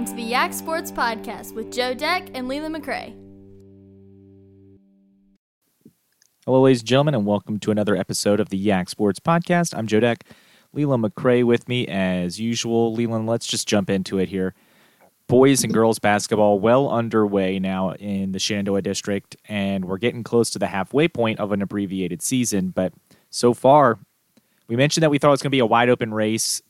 Welcome to the Yak Sports Podcast with Joe Deck and Leland McRae. Hello, ladies and gentlemen, and welcome to another episode of the Yak Sports Podcast. I'm Joe Deck. Leland McRae with me as usual. Leland, let's just jump into it here. Boys and girls basketball well underway now in the Shenandoah District, and we're getting close to the halfway point of an abbreviated season. But so far, we mentioned that we thought it was going to be a wide open race.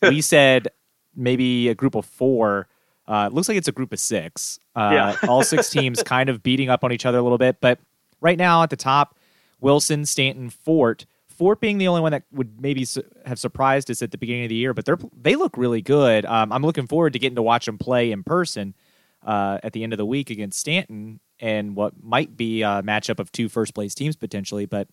we said maybe a group of four. Uh, it looks like it's a group of six. Uh, Yeah. all six teams kind of beating up on each other a little bit. But right now at the top, Wilson, Staunton, Fort. Fort being the only one that would maybe su- have surprised us at the beginning of the year, but they're they look really good. Um, I'm looking forward to getting to watch them play in person uh, at the end of the week against Staunton and what might be a matchup of two first place teams potentially, but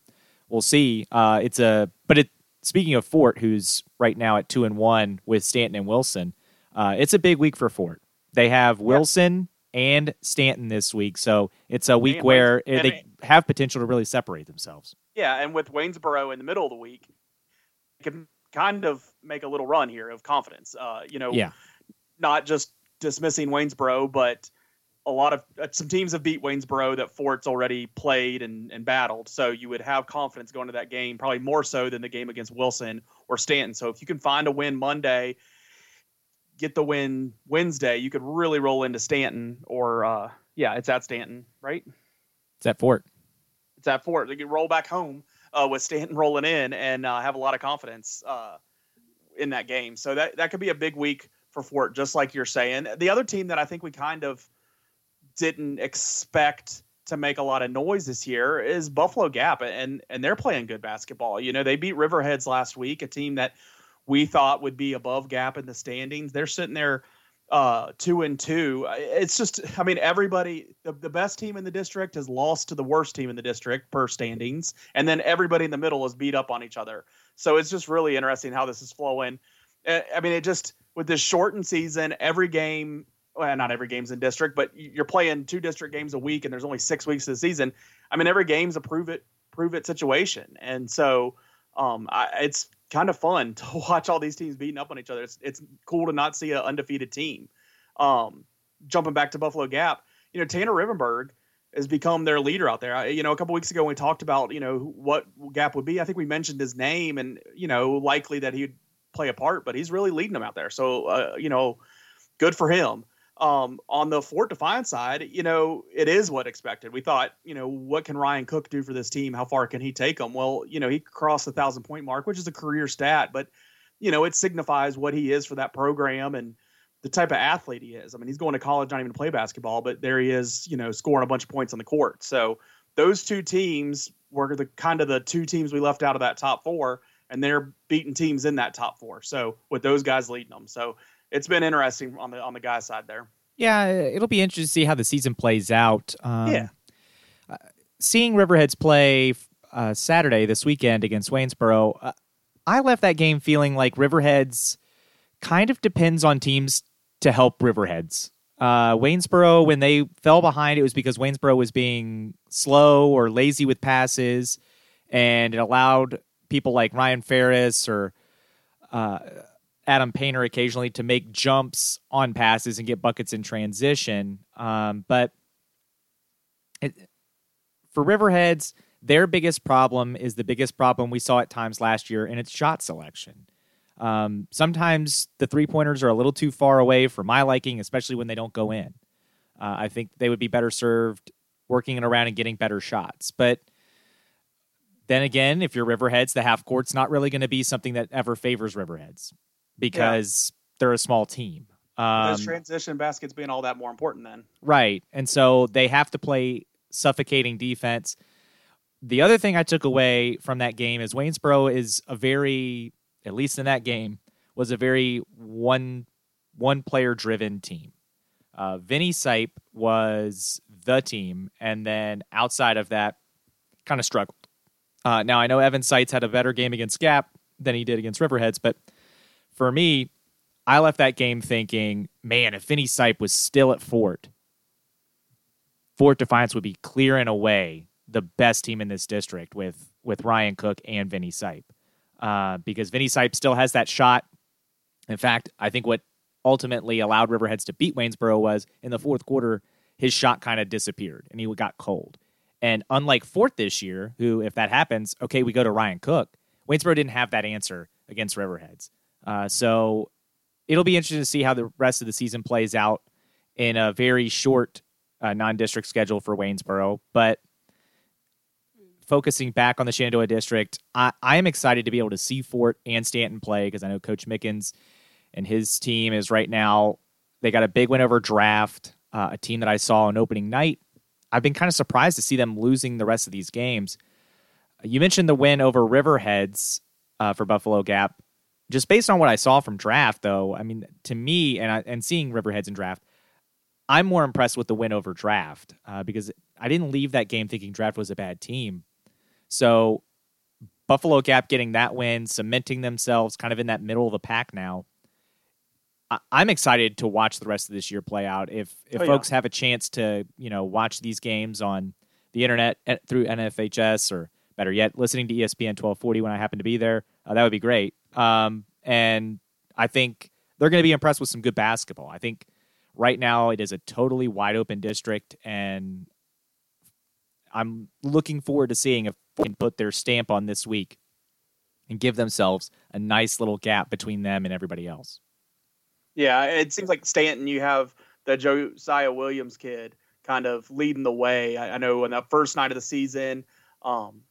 we'll see. Uh, it's a but it speaking of Fort, who's right now at two and one with Staunton and Wilson, uh, it's a big week for Fort. They have Wilson and Staunton this week, so it's a week And where Wayne- they have potential to really separate themselves. Yeah, and with Waynesboro in the middle of the week, you can kind of make a little run here of confidence. Uh, you know, Yeah. not just dismissing Waynesboro, but a lot of uh, some teams have beat Waynesboro that Fort's already played and, and battled. So you would have confidence going to that game, probably more so than the game against Wilson or Staunton. So if you can find a win Monday, get the win Wednesday, you could really roll into Staunton or uh, yeah, it's at Staunton, right? It's at Fort. it's at Fort. They could roll back home uh, with Staunton rolling in and uh, have a lot of confidence uh, in that game. So that that could be a big week for Fort, just like you're saying. The other team that I think we kind of didn't expect to make a lot of noise this year is Buffalo Gap, and and they're playing good basketball. You know, they beat Riverheads last week, a team that we thought would be above Gap in the standings. They're sitting there uh two and two it's just i mean everybody the, the best team in the district has lost to the worst team in the district per standings and then everybody in the middle is beat up on each other so it's just really interesting how this is flowing Uh, i mean it just with this shortened season every game well not every game's in district but you're playing two district games a week and there's only six weeks of the season i mean every game's a prove it prove it situation and so um I, it's kind of fun to watch all these teams beating up on each other. It's it's cool to not see an undefeated team. Um, jumping back to Buffalo Gap, you know Tanner Rivenberg has become their leader out there. I, you know, a couple weeks ago when we talked about you know what Gap would be, I think we mentioned his name and you know likely that he'd play a part, but he's really leading them out there. So uh, you know, good for him. Um, on the Fort Defiance side, you know, it is what expected. We thought, you know, what can Ryan Cook do for this team? How far can he take them? Well, you know, he crossed the thousand point mark, which is a career stat, but you know, it signifies what he is for that program and the type of athlete he is. I mean, he's going to college not even to play basketball, but there he is, you know, scoring a bunch of points on the court. So those two teams were the kind of the two teams we left out of that top four, and they're beating teams in that top four. So with those guys leading them, so it's been interesting on the on the guy side there. Yeah, it'll be interesting to see how the season plays out. Um, Yeah. uh, seeing Riverheads play uh, Saturday this weekend against Waynesboro, uh, I left that game feeling like Riverheads kind of depends on teams to help Riverheads. Uh, Waynesboro, when they fell behind, it was because Waynesboro was being slow or lazy with passes, and it allowed people like Ryan Ferris or uh, Adam Painter occasionally to make jumps on passes and get buckets in transition. Um, but it, for Riverheads, their biggest problem is the biggest problem we saw at times last year, and it's shot selection. Um, sometimes the three pointers are a little too far away for my liking, especially when they don't go in. Uh, I think they would be better served working it around and getting better shots. But then again, if you're Riverheads, the half court's not really going to be something that ever favors Riverheads because they're a small team. Um, Those transition baskets being all that more important then. Right. And so they have to play suffocating defense. The other thing I took away from that game is Waynesboro is a very, at least in that game, was a very one one player driven team. Uh, Vinny Sipe was the team, and then outside of that, kind of struggled. Uh, now I know Evan Seitz had a better game against Gap than he did against Riverheads, but for me, I left that game thinking, man, if Vinny Sipe was still at Fort, Fort Defiance would be clearing away the best team in this district with with Ryan Cook and Vinny Sipe. Uh, because Vinny Sipe still has that shot. In fact, I think what ultimately allowed Riverheads to beat Waynesboro was in the fourth quarter, his shot kind of disappeared and he got cold. And unlike Fort this year, who, if that happens, okay, we go to Ryan Cook, Waynesboro didn't have that answer against Riverheads. Uh, so it'll be interesting to see how the rest of the season plays out in a very short uh, non district schedule for Waynesboro. But focusing back on the Shenandoah district, I, I am excited to be able to see Fort and Staunton play because I know Coach Mickens and his team is right now, they got a big win over Draft, uh, a team that I saw on opening night. I've been kind of surprised to see them losing the rest of these games. You mentioned the win over Riverheads uh, for Buffalo Gap. Just based on what I saw from Draft, though, I mean, to me, and I, and seeing Riverheads in Draft, I'm more impressed with the win over Draft uh, because I didn't leave that game thinking Draft was a bad team. So Buffalo Gap getting that win, cementing themselves kind of in that middle of the pack now. I- I'm excited to watch the rest of this year play out. If if Oh, yeah. folks have a chance to you know watch these games on the internet eh, through NFHS or better yet, listening to ESPN 1240 when I happen to be there, uh, that would be great. Um, and I think they're going to be impressed with some good basketball. I think right now it is a totally wide open district, and I'm looking forward to seeing if they can put their stamp on this week and give themselves a nice little gap between them and everybody else. Yeah, it seems like Staunton, you have the Josiah Williams kid kind of leading the way. I, I know in that first night of the season, um,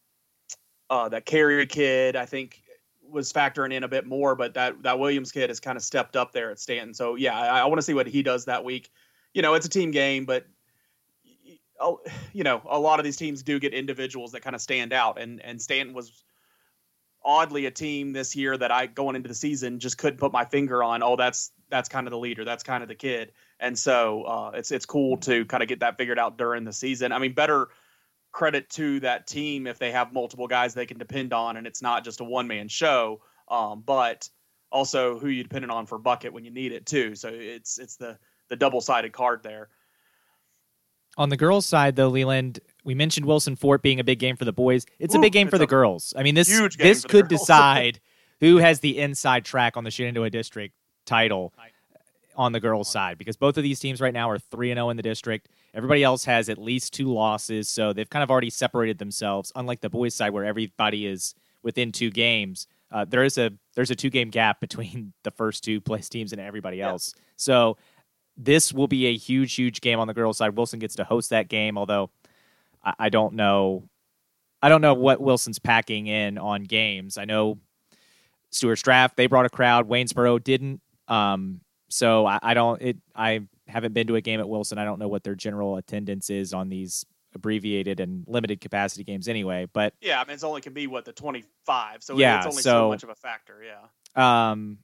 uh, that Carrier kid, I think, was factoring in a bit more, but that that Williams kid has kind of stepped up there at Staunton. So yeah, I, I want to see what he does that week. You know, it's a team game, but you know, a lot of these teams do get individuals that kind of stand out, and and Staunton was oddly a team this year that I going into the season just couldn't put my finger on. Oh, that's that's kind of the leader. That's kind of the kid. And so uh, it's it's cool to kind of get that figured out during the season. I mean, better credit to that team if they have multiple guys they can depend on, and it's not just a one man show. Um, but also who you depending on for bucket when you need it too. So it's it's the the double sided card there. On the girls' side, though, Leland, we mentioned Wilson Fort being a big game for the boys. It's a big game for the girls. I mean, this this could girls. decide who has the inside track on the Shenandoah District title on the girls' side because both of these teams right now are three and zero in the district. Everybody else has at least two losses, so they've kind of already separated themselves. Unlike the boys' side, where everybody is within two games, uh, there is a there's a two game gap between the first two place teams and everybody Yeah. else. So this will be a huge, huge game on the girls' side. Wilson gets to host that game, although I, I don't know. I don't know what Wilson's packing in on games. I know Stuarts Draft they brought a crowd. Waynesboro didn't. Um, so I, I don't. It. I haven't been to a game at Wilson. I don't know what their general attendance is on these abbreviated and limited capacity games anyway. But Yeah, I mean it's only can be what the twenty five. So Yeah, it's only so- so much of a factor. Yeah. Um,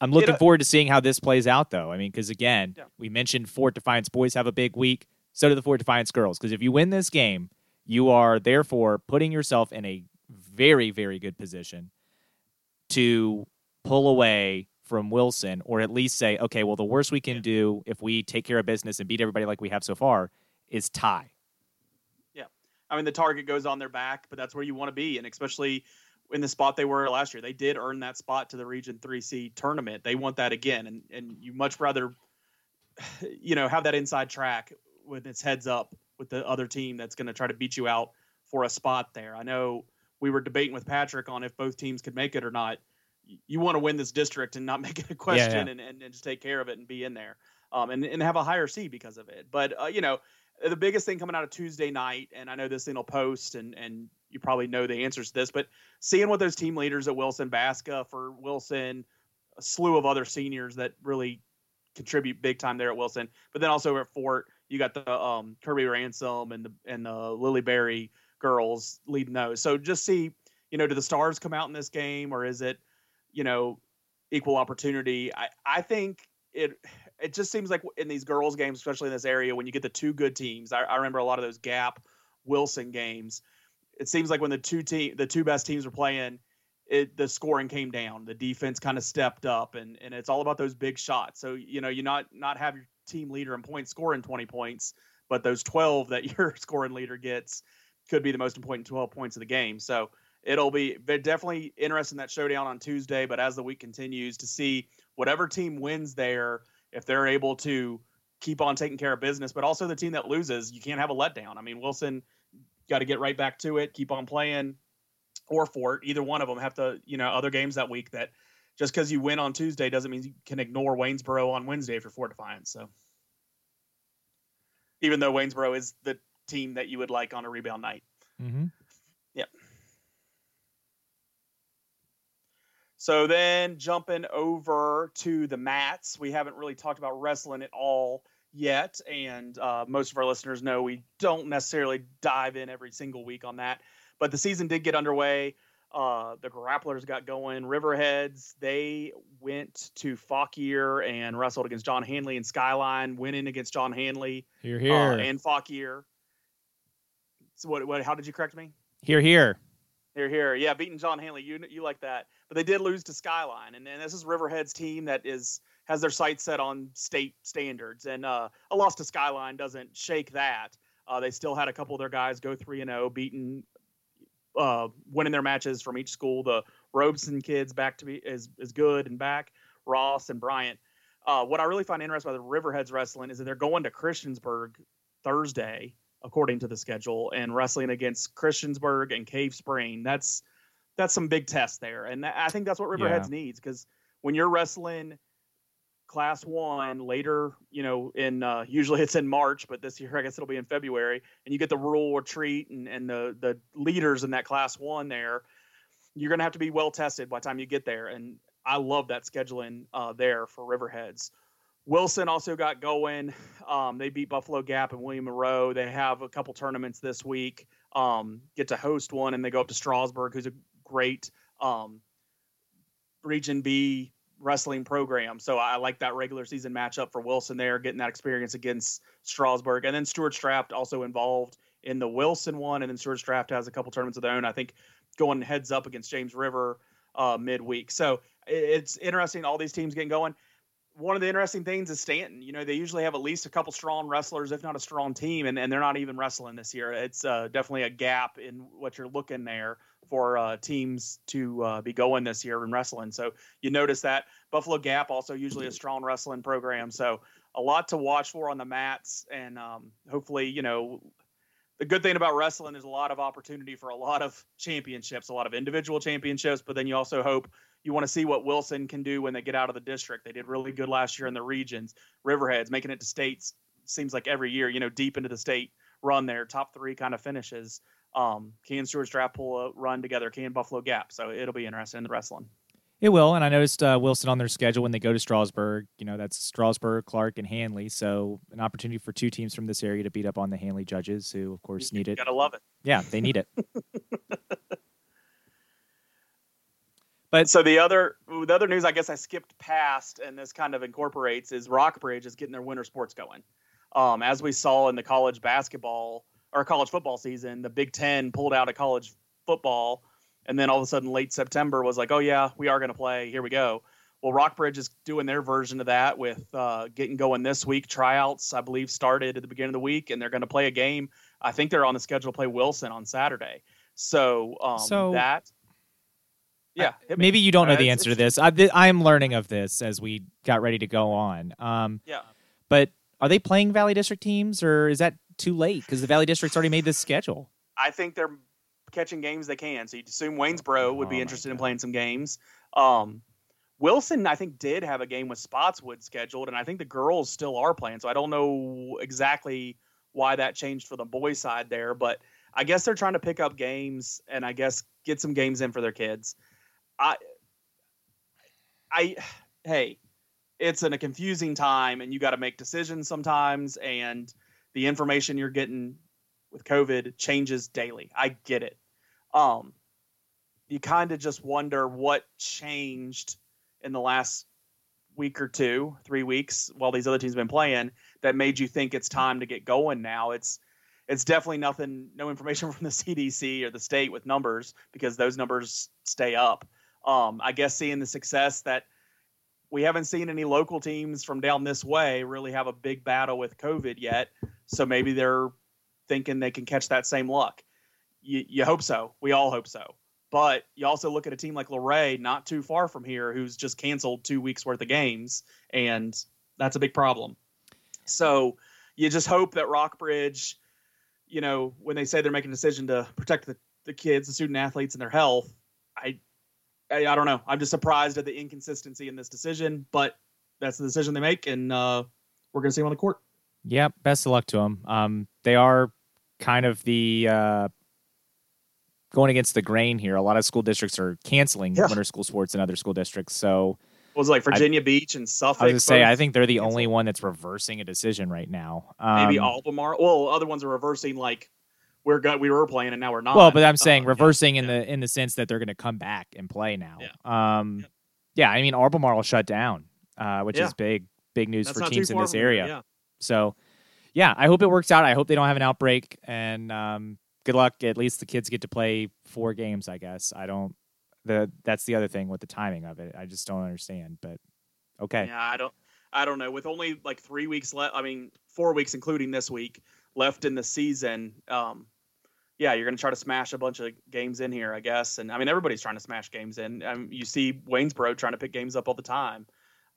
I'm looking uh, forward to seeing how this plays out, though. I mean, because again, Yeah. we mentioned Fort Defiance boys have a big week. So do the Fort Defiance girls. Because if you win this game, you are therefore putting yourself in a very, very good position to pull away from Wilson, or at least say, okay, well, the worst we can Yeah. do if we take care of business and beat everybody like we have so far is tie. Yeah. I mean, the target goes on their back, but that's where you want to be, and especially in the spot they were last year, they did earn that spot to the Region Three C tournament. They want that again, and and you much rather, you know, have that inside track with its heads up with the other team that's going to try to beat you out for a spot there. I know we were debating with Patrick on if both teams could make it or not. You want to win this district and not make it a question And, and, and just take care of it and be in there um, and, and have a higher seed because of it. But, uh, you know, the biggest thing coming out of Tuesday night, and I know this thing will post, and and you probably know the answers to this, but seeing what those team leaders at Wilson, Basca for Wilson, a slew of other seniors that really contribute big time there at Wilson, but then also at Fort, you got the um, Kirby Ransom and the and the Lily Berry girls leading those. So just see, you know, do the stars come out in this game, or is it, you know, equal opportunity? I I think it it just seems like in these girls games, especially in this area, when you get the two good teams, I, I remember a lot of those Gap Wilson games. It seems like when the two team the two best teams were playing, it the scoring came down. The defense kind of stepped up, and and it's all about those big shots. So you know you not not have your team leader in points scoring twenty points, but those twelve that your scoring leader gets could be the most important twelve points of the game. So it'll be definitely interesting that showdown on Tuesday. But as the week continues, to see whatever team wins there, if they're able to keep on taking care of business, but also the team that loses, you can't have a letdown. I mean, Wilson got to get right back to it, keep on playing, or Fort. Either one of them have to, you know, other games that week that just because you win on Tuesday doesn't mean you can ignore Waynesboro on Wednesday if you're Fort Defiance. So even though Waynesboro is the team that you would like on a rebound night. Mm-hmm. So then jumping over to the mats, we haven't really talked about wrestling at all yet, and uh, most of our listeners know we don't necessarily dive in every single week on that. But the season did get underway. Uh, the grapplers got going. Riverheads, they went to Fauquier and wrestled against John Handley and Skyline, winning against John Handley Here, here. uh, and Fauquier. So what, what? How did you correct me? here, here. Here, here, yeah, beating John Handley. You you like that, but they did lose to Skyline, and, and this is Riverhead's team that is has their sights set on state standards, and uh, a loss to Skyline doesn't shake that. Uh, they still had a couple of their guys go three and zero, beating, uh, winning their matches from each school. The Robeson kids back to be is is good and back. Ross and Bryant. Uh, what I really find interesting about the Riverheads wrestling is that they're going to Christiansburg Thursday according to the schedule, and wrestling against Christiansburg and Cave Spring. That's that's some big tests there, and that, I think that's what Riverheads needs because when you're wrestling Class One later, you know, in uh, usually it's in March, but this year I guess it'll be in February, and you get the rural retreat and and the the leaders in that Class One there, you're gonna have to be well tested by the time you get there, and I love that scheduling uh, there for Riverheads. Wilson also got going. Um, they beat Buffalo Gap and William Monroe. They have a couple tournaments this week. Um, get to host one, and they go up to Strasburg, who's a great um, Region B wrestling program. So I like that regular season matchup for Wilson there, getting that experience against Strasburg. And then Stuarts Draft also involved in the Wilson one, and then Stuarts Draft has a couple tournaments of their own. I think going heads up against James River uh, midweek. So it's interesting. All these teams getting going one of the interesting things is Staunton. You know, they usually have at least a couple strong wrestlers, if not a strong team, and, and they're not even wrestling this year. It's uh, definitely a gap in what you're looking there for uh, teams to uh, be going this year in wrestling. So you notice that Buffalo Gap also usually a strong wrestling program. So a lot to watch for on the mats, and um, hopefully, you know, the good thing about wrestling is a lot of opportunity for a lot of championships, a lot of individual championships, but then you also hope you want to see what Wilson can do when they get out of the district. They did really good last year in the regions. Riverheads making it to states seems like every year, you know, deep into the state run there, top three kind of finishes. Um, can Stuarts Draft pull a run together? Can Buffalo Gap? So it'll be interesting in the wrestling. It will, and I noticed uh, Wilson on their schedule when they go to Strasburg. You know, that's Strasburg, Clarke, and Handley. So an opportunity for two teams from this area to beat up on the Handley judges, who of course need it. Gotta love it. Yeah, they need it. But so the other the other news I guess I skipped past and this kind of incorporates is Rockbridge is getting their winter sports going. Um, as we saw in the college basketball or college football season, the Big Ten pulled out of college football, and then all of a sudden late September was like, oh yeah, we are going to play. Here we go. Well, Rockbridge is doing their version of that with uh, getting going this week. Tryouts, I believe, started at the beginning of the week, and they're going to play a game. I think they're on the schedule to play Wilson on Saturday. So, um, So- that, yeah, me. Maybe you don't know Uh, the answer to this. I, th- I am learning of this as we got ready to go on. Um, Yeah. but are they playing Valley District teams, or is that too late? Because the Valley District's already made this schedule. I think they're catching games they can. So you'd assume Waynesboro would Oh be my interested in playing some games. Um, Wilson, I think, did have a game with Spotswood scheduled, and I think the girls still are playing. So I don't know exactly why that changed for the boys' side there, but I guess they're trying to pick up games and I guess get some games in for their kids. I, I, hey, it's in a confusing time, and you got to make decisions sometimes, and the information you're getting with COVID changes daily. I get it. Um, you kind of just wonder what changed in the last week or two, three weeks while these other teams have been playing that made you think it's time to get going now. It's it's definitely nothing, no information from the CDC or the state with numbers because those numbers stay up. Um, I guess seeing the success that we haven't seen any local teams from down this way really have a big battle with COVID yet. So maybe they're thinking they can catch that same luck. You, you hope so. We all hope so. But you also look at a team like Luray, not too far from here, who's just canceled two weeks worth of games, and that's a big problem. So you just hope that Rockbridge, you know, when they say they're making a decision to protect the, the kids, the student athletes, and their health, I, I, I don't know. I'm just surprised at the inconsistency in this decision, but that's the decision they make, and uh, we're going to see them on the court. Yeah, Best of luck to them. Um, they are kind of the uh, going against the grain here. A lot of school districts are canceling Yeah. winter school sports in other school districts. So What was it, like Virginia Beach and Suffolk? I was going to say, I think they're the only one that's reversing a decision right now. Um, maybe Albemarle. Well, other ones are reversing like we're good. We were playing and now we're not. Well, but I'm saying Uh, yeah, reversing in yeah. the in the sense that they're going to come back and play now. Yeah. Um, Yeah. yeah. I mean, Albemarle shut down, uh, which Yeah. is big, big news That's for teams in this area. Yeah. So, yeah, I hope it works out. I hope they don't have an outbreak, and um, good luck. At least the kids get to play four games. I guess I don't. The that's the other thing with the timing of it. I just don't understand. But okay, Yeah, I don't. I don't know. With only like three weeks left, I mean, four weeks including this week left in the season. Um, yeah, you're going to try to smash a bunch of games in here, I guess. And I mean, everybody's trying to smash games in. Um, you see Waynesboro trying to pick games up all the time.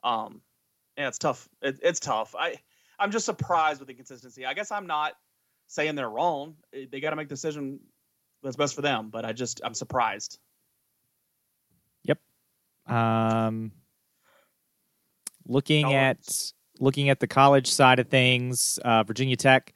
Um, yeah, it's tough. It, it's tough. I I'm just surprised with the consistency. I guess I'm not saying they're wrong. Eh, They got to make the decision that's best for them. But I just I'm surprised. Yep. Um, looking College. at looking at the college side of things, uh, Virginia Tech.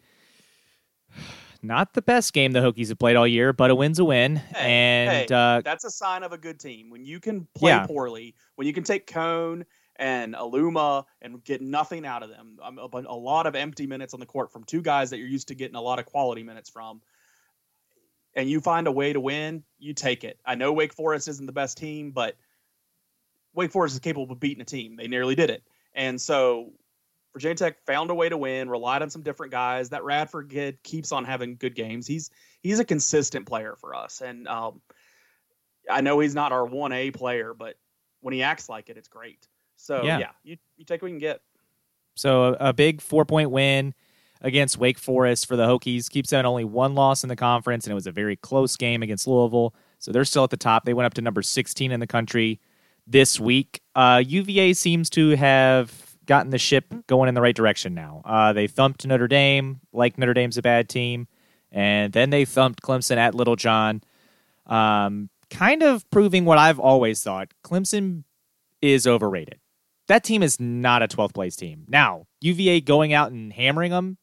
Not the best game the Hokies have played all year, but a win's a win. Hey, and hey, uh, that's a sign of a good team. When you can play Yeah. poorly, when you can take Cone and Aluma and get nothing out of them, um, a, a lot of empty minutes on the court from two guys that you're used to getting a lot of quality minutes from, and you find a way to win, you take it. I know Wake Forest isn't the best team, but Wake Forest is capable of beating a team. They nearly did it. And so Virginia Tech found a way to win, relied on some different guys. That Radford kid keeps on having good games. He's he's a consistent player for us. And um, I know he's not our one A player, but when he acts like it, it's great. So Yeah. yeah, you, you take what you can get. So a, a big four point win against Wake Forest for the Hokies keeps them at only one loss in the conference, and it was a very close game against Louisville. So they're still at the top. They went up to number 16 in the country this week. Uh, UVA seems to have gotten the ship going in the right direction now. Uh, they thumped Notre Dame, like Notre Dame's a bad team, and then they thumped Clemson at Littlejohn. Um, kind of proving what I've always thought: Clemson is overrated that team is not a 12th place team. Now, UVA going out and hammering them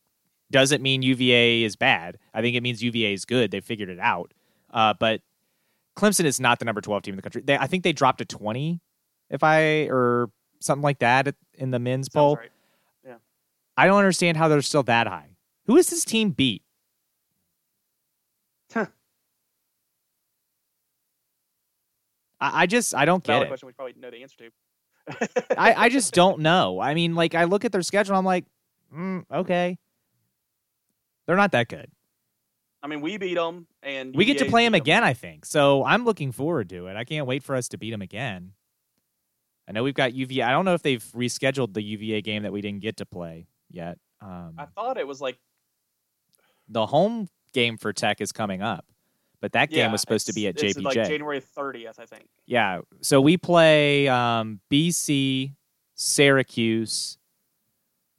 doesn't mean UVA is bad. I think it means UVA is good. They figured it out. Uh, but Clemson is not the number 12 team in the country. They, I think they dropped to 20, if I, or something like that at- in the men's Sounds bowl. right. I don't understand how they're still that high. Who is this team beat? Huh. I, I just, I don't get Valid it. question we probably know the answer to. I, I just don't know. I mean, like I look at their schedule, I'm like, mm, okay, they're not that good. I mean, we beat them, and We get to play them again, I think. So I'm looking forward to it. I can't wait for us to beat them again. I know we've got UVA. I don't know if they've rescheduled the UVA game that we didn't get to play yet. Um, I thought it was like the home game for Tech is coming up, but that game was supposed to be at JPJ. like January 30th, I think. Yeah. So we play um, BC, Syracuse,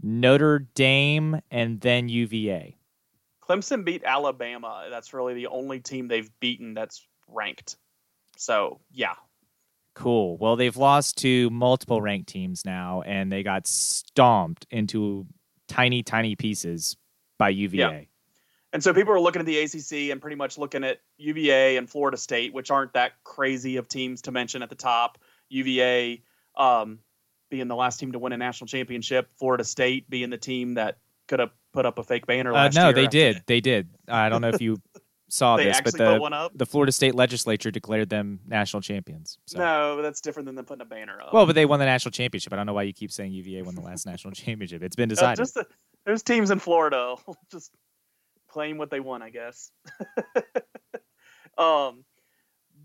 Notre Dame, and then UVA. Clemson beat Alabama. That's really the only team they've beaten that's ranked. So yeah, Cool. Well, they've lost to multiple ranked teams now, and they got stomped into tiny, tiny pieces by UVA. Yeah. And so people are looking at the ACC and pretty much looking at UVA and Florida State, which aren't that crazy of teams to mention at the top. UVA um, being the last team to win a national championship, Florida State being the team that could have put up a fake banner Uh, no, they did. They did. I don't know if you saw They this, but the one up. the Florida State legislature declared them national champions. So. No, that's different than them putting a banner up. Well, but they won the national championship. I don't know why you keep saying UVA won the last national championship. It's been Uh, decided. just the, there's teams in Florida just claim what they want, I guess. um,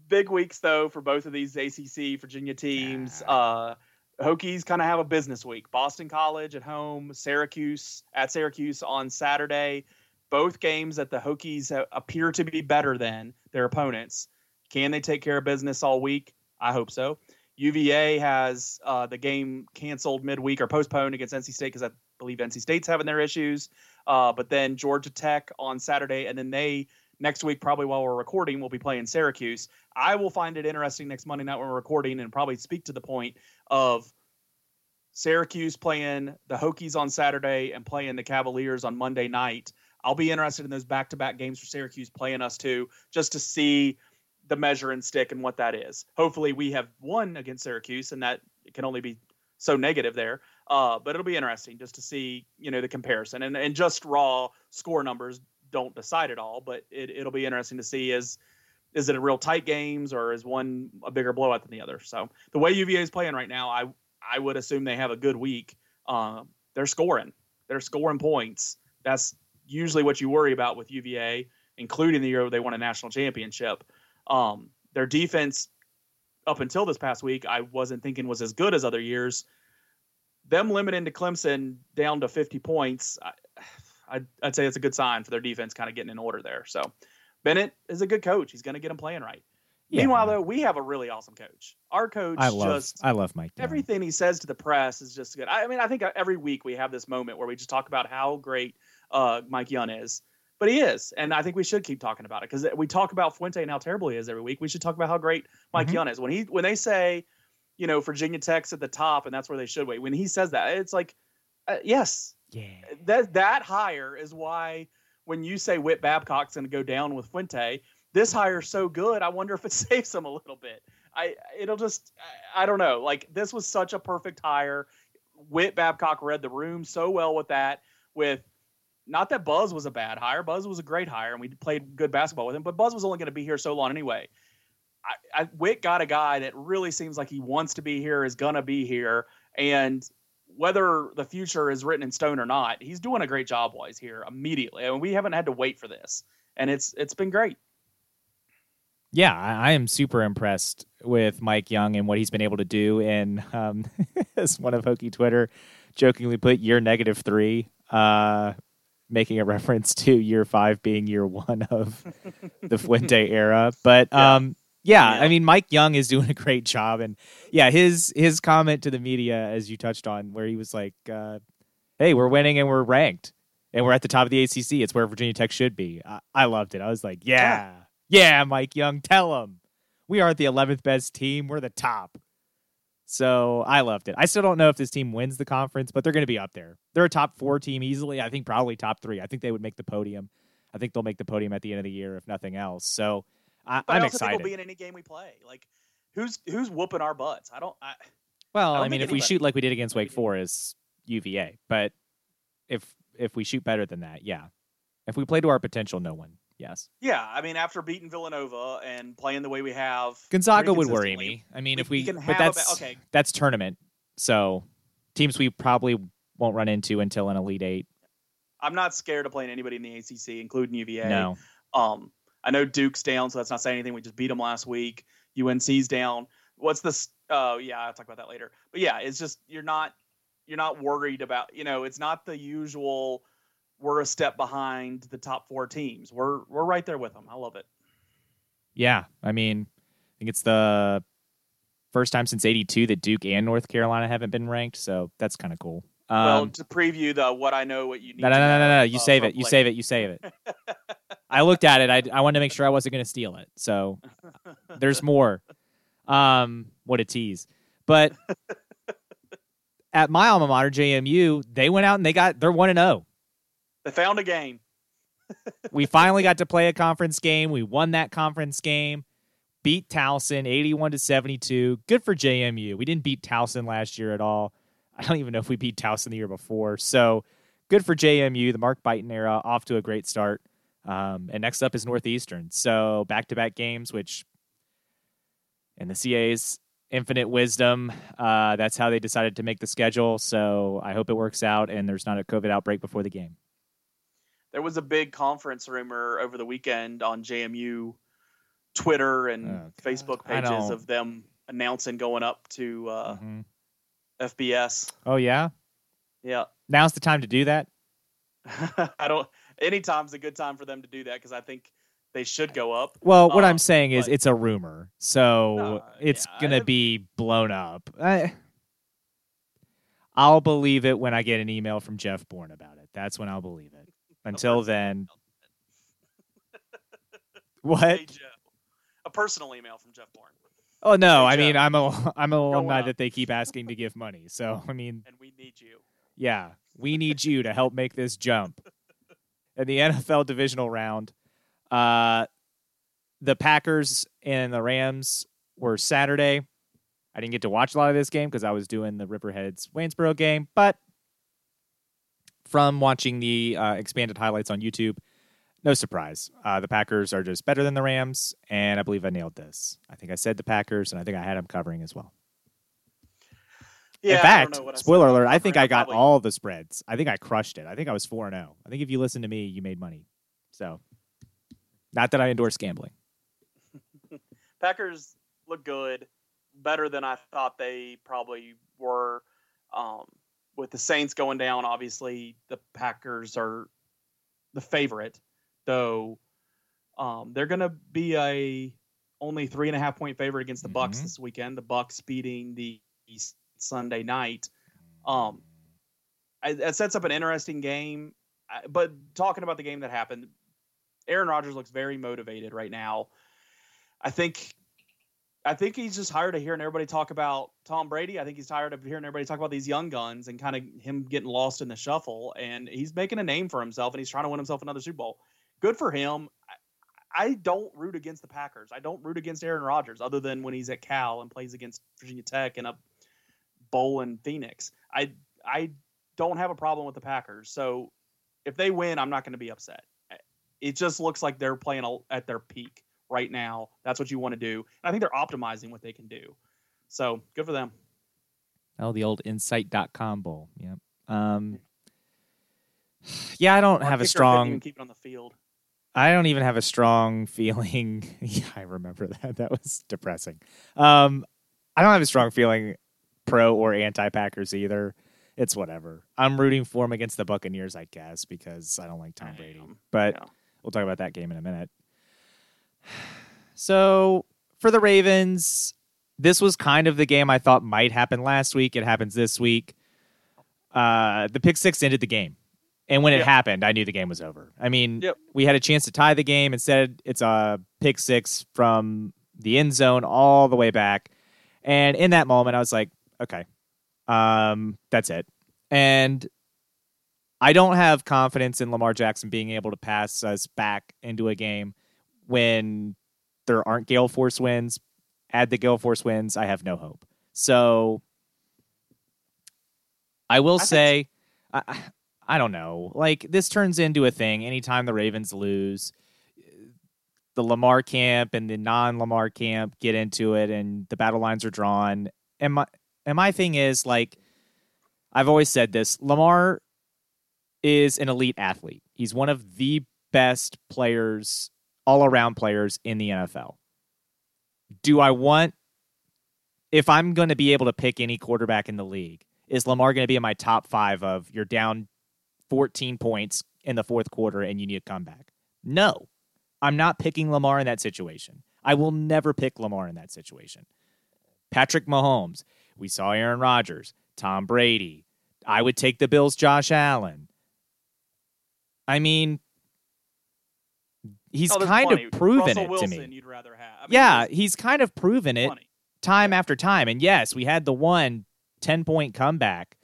big weeks though for both of these ACC Virginia teams. Uh, Hokies kind of have a business week. Boston College at home, Syracuse at Syracuse on Saturday. Both games that the Hokies appear to be better than their opponents. Can they take care of business all week? I hope so. UVA has uh, the game canceled midweek or postponed against NC State because I believe NC State's having their issues. Uh, but then Georgia Tech on Saturday, and then they next week, probably while we're recording, we'll be playing Syracuse. I will find it interesting next Monday night when we're recording and probably speak to the point of Syracuse playing the Hokies on Saturday and playing the Cavaliers on Monday night. I'll be interested in those back to back games for Syracuse playing us too, just to see the measure and stick and what that is. Hopefully, we have won against Syracuse, and that can only be so negative there. Uh, but it'll be interesting just to see, you know, the comparison and, and just raw score numbers don't decide it all. But it, it'll be interesting to see is is it a real tight games or is one a bigger blowout than the other? So the way UVA is playing right now, I I would assume they have a good week. Uh, they're scoring, they're scoring points. That's usually what you worry about with UVA, including the year they won a national championship. Um, their defense up until this past week, I wasn't thinking was as good as other years. Them limiting to Clemson down to 50 points, I, I'd, I'd say it's a good sign for their defense kind of getting in order there. So Bennett is a good coach. He's going to get them playing right. Yeah. Meanwhile, though, we have a really awesome coach. Our coach I love, just I love Mike. Everything he says to the press is just good. I, I mean, I think every week we have this moment where we just talk about how great uh, Mike Young is but he is, and I think we should keep talking about it because we talk about Fuente and how terrible he is every week. We should talk about how great Mike mm-hmm. Young is when he when they say, you know, Virginia Tech's at the top and that's where they should wait. When he says that, it's like, uh, yes, yeah, that that hire is why when you say Whit Babcock's going to go down with Fuente, this hire's so good. I wonder if it saves him a little bit. I it'll just I, I don't know. Like this was such a perfect hire. Whit Babcock read the room so well with that with not that Buzz was a bad hire. Buzz was a great hire, and we played good basketball with him. But Buzz was only going to be here so long anyway. I, I, Whit got a guy that really seems like he wants to be here, is going to be here, and whether the future is written in stone or not, he's doing a great job while he's here immediately. I mean, we haven't had to wait for this, and it's it's been great. Yeah, I, I am super impressed with Mike Young and what he's been able to do. And um, as one of Hokie Twitter jokingly put, "Year negative three. Uh, making a reference to year five being year one of the Fuente era. But yeah. um, yeah, yeah, I mean, Mike Young is doing a great job, and yeah, his his comment to the media, as you touched on, where he was like, uh, "Hey, we're winning and we're ranked, and we're at the top of the ACC. It's where Virginia Tech should be." I, I loved it. I was like, "Yeah, yeah, Mike Young, tell him we are the 11th best team. We're the top." So I loved it. I still don't know if this team wins the conference, but they're going to be up there. They're a top four mm. team easily. I think probably top three. I think they would make the podium. I think they'll make the podium at the end of the year, if nothing else. So I, am excited. Think we'll be in any game we play. Like who's who's whooping our butts? I don't. I, well, I, I mean, if anybody. we shoot like we did against Wake Forest, is UVA. But if if we shoot better than that, yeah. If we play to our potential, no one. Yes. Yeah, I mean, after beating Villanova and playing the way we have, Gonzaga would worry me. I mean, we, if we, we but that's okay. that's tournament, so teams we probably won't run into until an Elite Eight. I'm not scared of playing anybody in the ACC, including UVA. No. Um, I know Duke's down, so that's not saying anything. We just beat them last week. UNC's down. What's this? Oh, uh, yeah, I'll talk about that later. But yeah, it's just you're not you're not worried about. You know, it's not the usual we're a step behind the top four teams. We're we're right there with them. I love it. Yeah, I mean, I think it's the first time since '82 that Duke and North Carolina haven't been ranked, so that's kind of cool. Um, well, to preview the what I know, what you need. No, no, no, no, no. You uh, save it. You save it. You save it. I looked at it. I I wanted to make sure I wasn't going to steal it. So there's more. Um, what a tease! But at my alma mater, JMU, they went out and they got they're one and zero. They found a game. we finally got to play a conference game. We won that conference game. Beat Towson 81 to 72. Good for JMU. We didn't beat Towson last year at all. I don't even know if we beat Towson the year before. So good for JMU. The Mark Byington era off to a great start. Um, and next up is Northeastern. So back to back games, which in the CAA's infinite wisdom, uh, that's how they decided to make the schedule. So I hope it works out and there's not a COVID outbreak before the game there was a big conference rumor over the weekend on JMU Twitter and oh, Facebook pages of them announcing going up to uh, mm-hmm. FBS. Oh yeah, yeah. Now's the time to do that. I don't. Anytime's a good time for them to do that because I think they should go up. Well, what Um, I'm saying is but- it's a rumor, so No, it's yeah, gonna I- be blown up. I, I'll believe it when I get an email from Jeff Bourne about it. That's when I'll believe it. Until then, what? Hey, Joe. A personal email from Jeff Bourne, Oh no, Hey, I mean I'm a I'm an alumni that they keep asking to give money. So I mean, and we need you. yeah, we need you to help make this jump. In the NFL divisional round, uh, the Packers and the Rams were Saturday. I didn't get to watch a lot of this game because I was doing the Riverheads Waynesboro game, but from watching the uh, expanded highlights on YouTube, no surprise. Uh, the Packers are just better than the Rams, and I believe I nailed this. I think I said the Packers, and I think I had them covering as well. Yeah, In fact, don't know what I said spoiler alert, I think. I got probably- all the spreads. I think I crushed it. I think I was 4 0. I think if you listen to me, you made money. So, not that I endorse gambling. Packers look good, better than I thought they probably were. Um, with the Saints going down, obviously the Packers are the favorite, though. Um, they're going to be a only three and a half point favorite against the Bucs Mhm. this weekend. The Bucs beating the Sunday night. Um, I, that sets up an interesting game. But talking about the game that happened, Aaron Rodgers looks very motivated right now. I think, I think he's just tired of hearing everybody talk about Tom Brady. I think he's tired of hearing everybody talk about these young guns and kind of him getting lost in the shuffle. And he's making a name for himself, and he's trying to win himself another Super Bowl. Good for him. I, I don't root against the Packers. I don't root against Aaron Rodgers, other than when he's at Cal and plays against Virginia Tech in a bowl in Phoenix. I I don't have a problem with the Packers. So if they win, I'm not going to be upset. It just looks like they're playing at their peak right now. That's what you want to do. And I think they're optimizing what they can do. So good for them. Oh, the old insight.com bowl. Yep. Um, yeah, I don't Our have a strong keep it on the field. I don't even have a strong feeling. yeah, I remember that. That was depressing. Um, I don't have a strong feeling pro or anti Packers either. It's whatever. I'm rooting for them against the Buccaneers, I guess, because I don't like Tom Brady. But Yeah. we'll talk about that game in a minute. So for the Ravens, this was kind of the game I thought might happen last week. It happens this week. Uh, the pick six ended the game. And when it Yep. happened, I knew the game was over. I mean, Yep. we had a chance to tie the game. Instead, it's a pick six from the end zone all the way back. And in that moment, I was like, okay, um, that's it. And I don't have confidence in Lamar Jackson being able to pass us back into a game when there aren't Gale Force wins. Add the Gale Force wins, I have no hope. So I will I say, I, I- I don't know. Like this turns into a thing anytime the Ravens lose. The Lamar camp and the non-Lamar camp get into it, and the battle lines are drawn. And my and my thing is like, I've always said this: Lamar is an elite athlete. He's one of the best players, all around players in the NFL. Do I want, if I'm going to be able to pick any quarterback in the league, is Lamar going to be in my top five of you're down 14 points in the fourth quarter and you need a comeback? No, I'm not picking Lamar in that situation. I will never pick Lamar in that situation. Patrick Mahomes, we saw Aaron Rodgers, Tom Brady. I would take the Bills' Josh Allen. I mean, he's Oh, kind plenty. of proven Russell it Wilson, to me. You'd rather have. I mean, yeah, he's kind of proven it plenty. time after time. And yes, we had the one 10 point comeback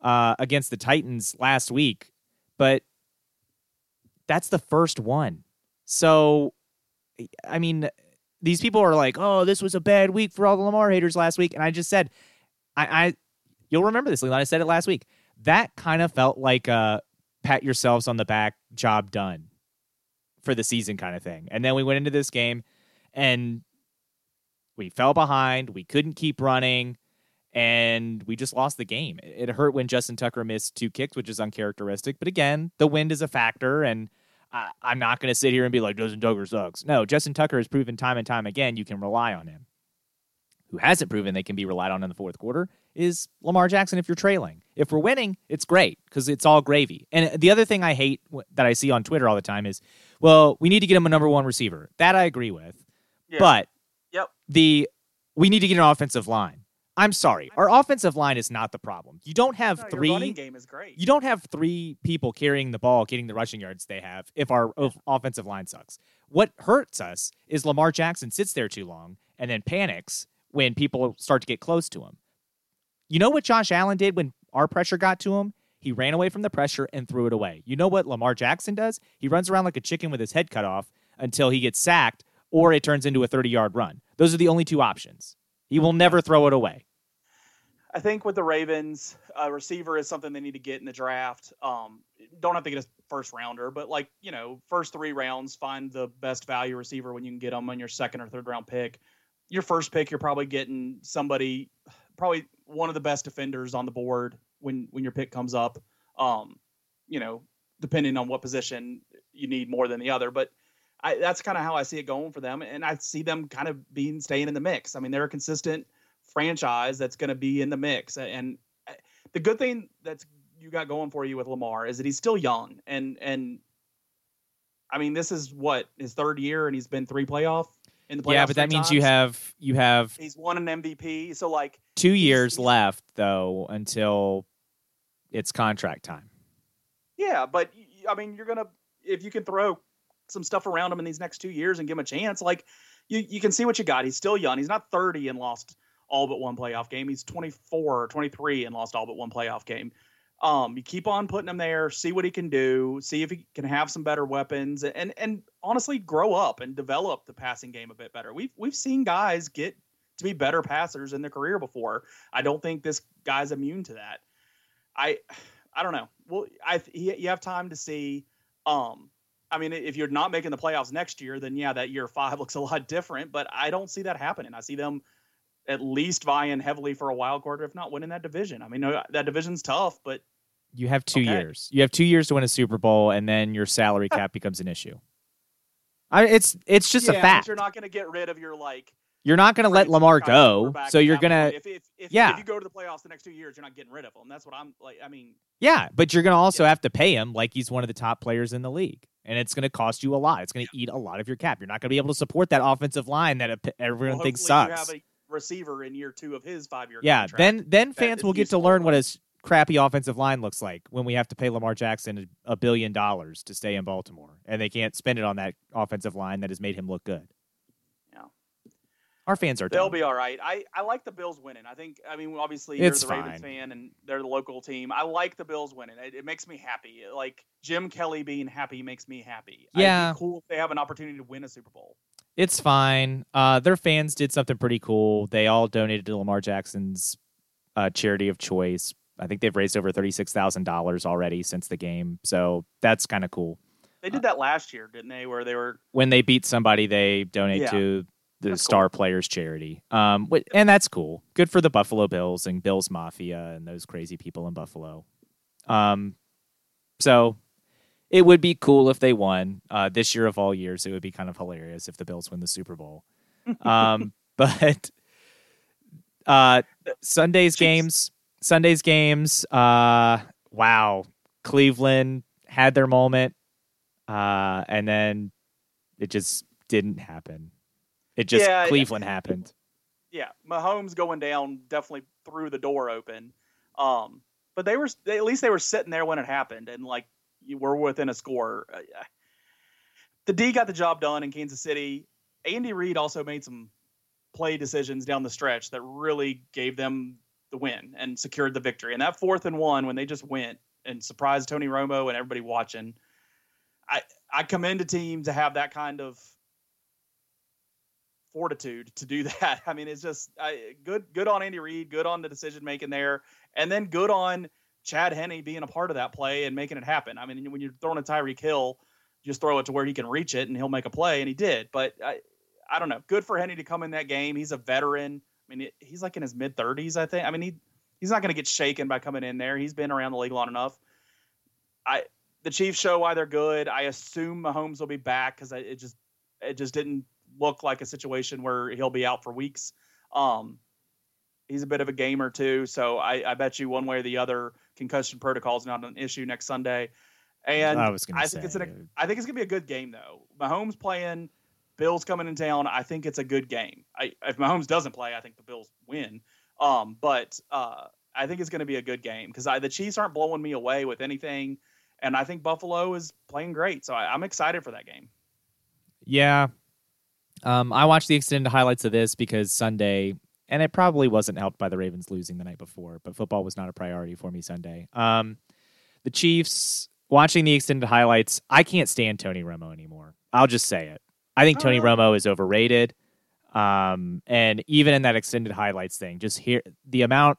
uh, against the Titans last week, but that's the first one. So, I mean, these people are like, oh, this was a bad week for all the Lamar haters last week. And I just said, I, I you'll remember this, Leland. I said it last week. That kind of felt like a pat yourselves on the back, job done for the season kind of thing. And then we went into this game and we fell behind. We couldn't keep running, and we just lost the game. It hurt when Justin Tucker missed two kicks, which is uncharacteristic. But again, the wind is a factor, and I, I'm not going to sit here and be like Justin Tucker sucks. No, Justin Tucker has proven time and time again you can rely on him. Who hasn't proven they can be relied on in the fourth quarter is Lamar Jackson if you're trailing. If we're winning, it's great because it's all gravy. And the other thing I hate that I see on Twitter all the time is, well, we need to get him a number one receiver. That I agree with. Yeah. But yep. the we need to get an offensive line. I'm sorry, our offensive line is not the problem. You don't have no, three. running game is great. You don't have three people carrying the ball, getting the rushing yards they have. If our offensive line sucks, what hurts us is Lamar Jackson sits there too long and then panics when people start to get close to him. You know what Josh Allen did when our pressure got to him? He ran away from the pressure and threw it away. You know what Lamar Jackson does? He runs around like a chicken with his head cut off until he gets sacked or it turns into a 30 yard run. Those are the only two options. He will never throw it away. I think with the Ravens, a receiver is something they need to get in the draft. Um, don't have to get a first rounder, but like you know, first three rounds, find the best value receiver when you can get them on your second or third round pick. Your first pick, you're probably getting somebody, probably one of the best defenders on the board when when your pick comes up. Um, you know, depending on what position you need more than the other, but I, that's kind of how I see it going for them, and I see them kind of being staying in the mix. I mean, they're a consistent franchise that's going to be in the mix. And the good thing that's you got going for you with Lamar is that he's still young and and I mean this is what his third year and he's been three playoff in the playoffs. Yeah, but that means times. you have you have he's won an MVP. So like two years left though until it's contract time. Yeah, but I mean you're gonna if you can throw some stuff around him in these next two years and give him a chance, like you you can see what you got. He's still young. He's not 30 and lost all but one playoff game. He's 24 or 23 and lost all but one playoff game. Um, you keep on putting him there, see what he can do, see if he can have some better weapons, and and honestly grow up and develop the passing game a bit better. We've we've seen guys get to be better passers in their career before. I don't think this guy's immune to that. I I don't know. Well, I you have time to see. Um, I mean, if you're not making the playoffs next year, then yeah, that year five looks a lot different. But I don't see that happening. I see them at least vying heavily for a wild card, if not winning that division. I mean, that division's tough, but you have two okay. years. You have two years to win a Super Bowl, and then your salary cap becomes an issue. I, it's it's just yeah, a fact. You're not going to get rid of your like. You're not going to let Lamar go, so you're going to. If, if, if, yeah. if you go to the playoffs the next two years, you're not getting rid of him. That's what I'm like. I mean. Yeah, but you're going to also yeah. have to pay him like he's one of the top players in the league, and it's going to cost you a lot. It's going to eat a lot of your cap. You're not going to be able to support that offensive line that everyone well, thinks sucks receiver in year two of his five year yeah contract. then then fans will get to learn what his crappy offensive line looks like when we have to pay lamar jackson a billion dollars to stay in baltimore and they can't spend it on that offensive line that has made him look good yeah our fans are they'll dumb. be all right i i like the bills winning i think i mean obviously it's you're the fine. ravens fan and they're the local team i like the bills winning it, it makes me happy like jim kelly being happy makes me happy yeah cool if they have an opportunity to win a super bowl it's fine. Uh, their fans did something pretty cool. They all donated to Lamar Jackson's uh, charity of choice. I think they've raised over thirty six thousand dollars already since the game, so that's kind of cool. They did that last year, didn't they? Where they were when they beat somebody, they donate yeah. to the that's Star cool. Players charity. Um, and that's cool. Good for the Buffalo Bills and Bills Mafia and those crazy people in Buffalo. Um, so it would be cool if they won uh, this year of all years. It would be kind of hilarious if the Bills win the Super Bowl. Um, but uh, Sunday's games, Sunday's games. Uh, wow, Cleveland had their moment, uh, and then it just didn't happen. It just yeah, Cleveland yeah. happened. Yeah, Mahomes going down definitely threw the door open. Um, but they were at least they were sitting there when it happened, and like you were within a score. Uh, the D got the job done in Kansas City. Andy Reid also made some play decisions down the stretch that really gave them the win and secured the victory. And that fourth and one, when they just went and surprised Tony Romo and everybody watching, I I commend a team to have that kind of fortitude to do that. I mean, it's just I, good good on Andy Reid, good on the decision making there, and then good on Chad Henne being a part of that play and making it happen. I mean, when you're throwing a Tyreek Hill, just throw it to where he can reach it and he'll make a play, and he did. But I, I don't know. Good for Henne to come in that game. He's a veteran. I mean, he's like in his mid 30s, I think. I mean, he he's not going to get shaken by coming in there. He's been around the league long enough. I the Chiefs show why they're good. I assume Mahomes will be back because it just it just didn't look like a situation where he'll be out for weeks. Um, he's a bit of a gamer too, so I, I bet you one way or the other, concussion protocol is not an issue next Sunday. And I was gonna I say. think it's an, I think it's gonna be a good game though. Mahomes playing, Bills coming in town. I think it's a good game. I, if Mahomes doesn't play, I think the Bills win. Um, but uh, I think it's going to be a good game because the Chiefs aren't blowing me away with anything, and I think Buffalo is playing great. So I, I'm excited for that game. Yeah. Um, I watched the extended highlights of this because Sunday, and it probably wasn't helped by the Ravens losing the night before, but football was not a priority for me Sunday. Um, the Chiefs, watching the extended highlights, I can't stand Tony Romo anymore. I'll just say it. I think Tony Oh. Romo is overrated. Um, and even in that extended highlights thing, just hear the amount,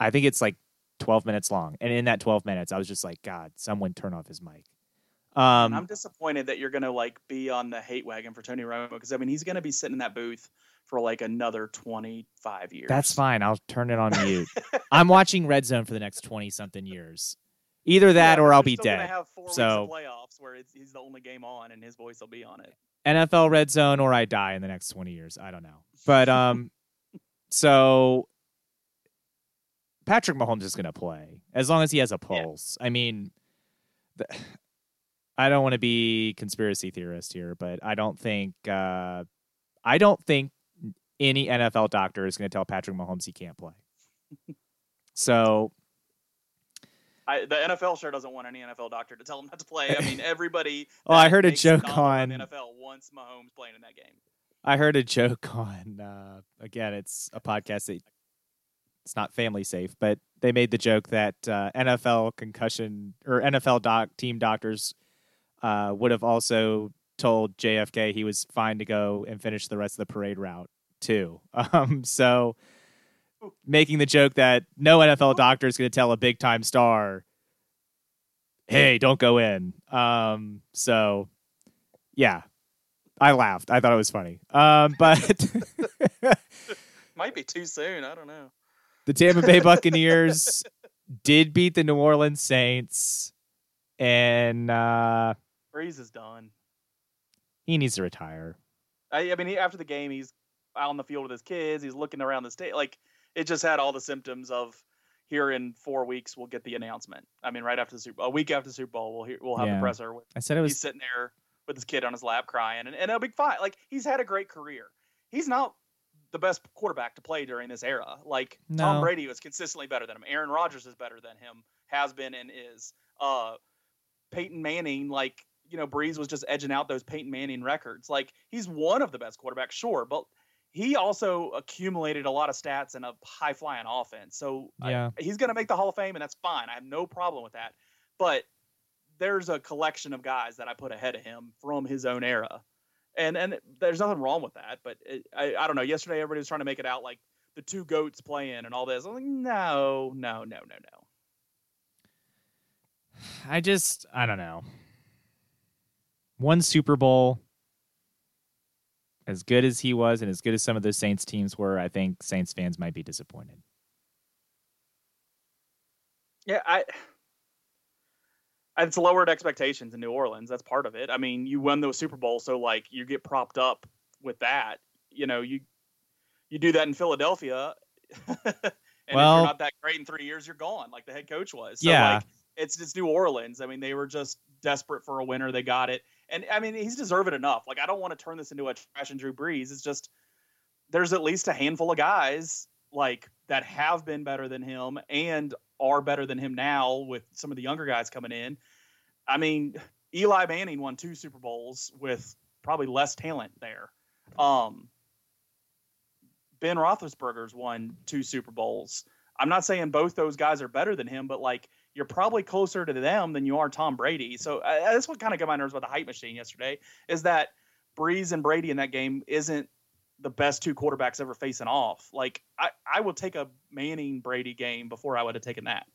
I think it's like 12 minutes long. And in that 12 minutes, I was just like, God, someone turn off his mic. Um, and I'm disappointed that you're going to like be on the hate wagon for Tony Romo because I mean he's going to be sitting in that booth for like another 25 years. That's fine. I'll turn it on mute. I'm watching Red Zone for the next 20 something years. Either that Yeah, or I'll be dead. So- playoffs where it's, he's the only game on and his voice will be on it. NFL Red Zone or I die in the next 20 years. I don't know. But um so Patrick Mahomes is going to play as long as he has a pulse. I mean the, I don't want to be conspiracy theorist here, but I don't think uh I don't think any NFL doctor is going to tell Patrick Mahomes he can't play. So I, the NFL sure doesn't want any NFL doctor to tell him not to play. I mean, everybody. Oh, I heard a joke on- NFL wants Mahomes playing in that game. I heard a joke on uh, again, it's a podcast that it's not family safe, but they made the joke that uh, NFL concussion or NFL doc team doctors uh, would have also told JFK he was fine to go and finish the rest of the parade route too. Um, so making the joke that no NFL doctor is going to tell a big time star, "Hey, don't go in." Um, so yeah, I laughed. I thought it was funny. Um, but Might be too soon. I don't know. the Tampa Bay Buccaneers did beat the New Orleans Saints, and uh, Brees is done. he needs to retire. I, I mean, he, after the game, he's out on the field with his kids. He's looking around the state. Like it just had all the symptoms of here in four weeks we'll get the announcement. I mean, right after the Super, a week after the Super Bowl, we'll hear, we'll have Yeah. the presser. With, I said it he's was sitting there with his kid on his lap crying, and, and it'll be fine. Like he's had a great career. He's not the best quarterback to play during this era. Like Tom Brady was consistently better than him. Aaron Rodgers is better than him. Has been and is. Uh, Peyton Manning, like you know, Brees was just edging out those Peyton Manning records. Like he's one of the best quarterbacks, sure, but he also accumulated a lot of stats and a high flying offense. So I- Yeah. he's going to make the Hall of Fame, and that's fine. I have no problem with that. But there's a collection of guys that I put ahead of him from his own era, and and there's nothing wrong with that. But it, I I don't know. Yesterday, everybody was trying to make it out like the two goats playing and all this. I'm like, no, no, no, no, no. I just I don't know. One Super Bowl, as good as he was, and as good as some of those Saints teams were, I think Saints fans might be disappointed. Yeah, I. It's lowered expectations in New Orleans. That's part of it. I mean, you won the Super Bowl, so like you get propped up with that. You know, you you do that in Philadelphia, and if Well- you're not that great in three years, you're gone, like the head coach was. So Yeah. like it's it's New Orleans. I mean, they were just desperate for a winner. They got it, and I mean, he's deserved enough. Like I don't want to turn this into a trash and Drew Brees. It's just there's at least a handful of guys like that have been better than him and are better than him now with some of the younger guys coming in. I mean, Eli Manning won two Super Bowls with probably less talent there. Um, ben Roethlisberger's won two Super Bowls. I'm not saying both those guys are better than him, but like you're probably closer to them than you are Tom Brady. So uh, that's what kind of got my nerves about the hype machine yesterday is that Brees and Brady in that game isn't the best two quarterbacks ever facing off. Like I, I will take a Manning Brady game before I would have taken that.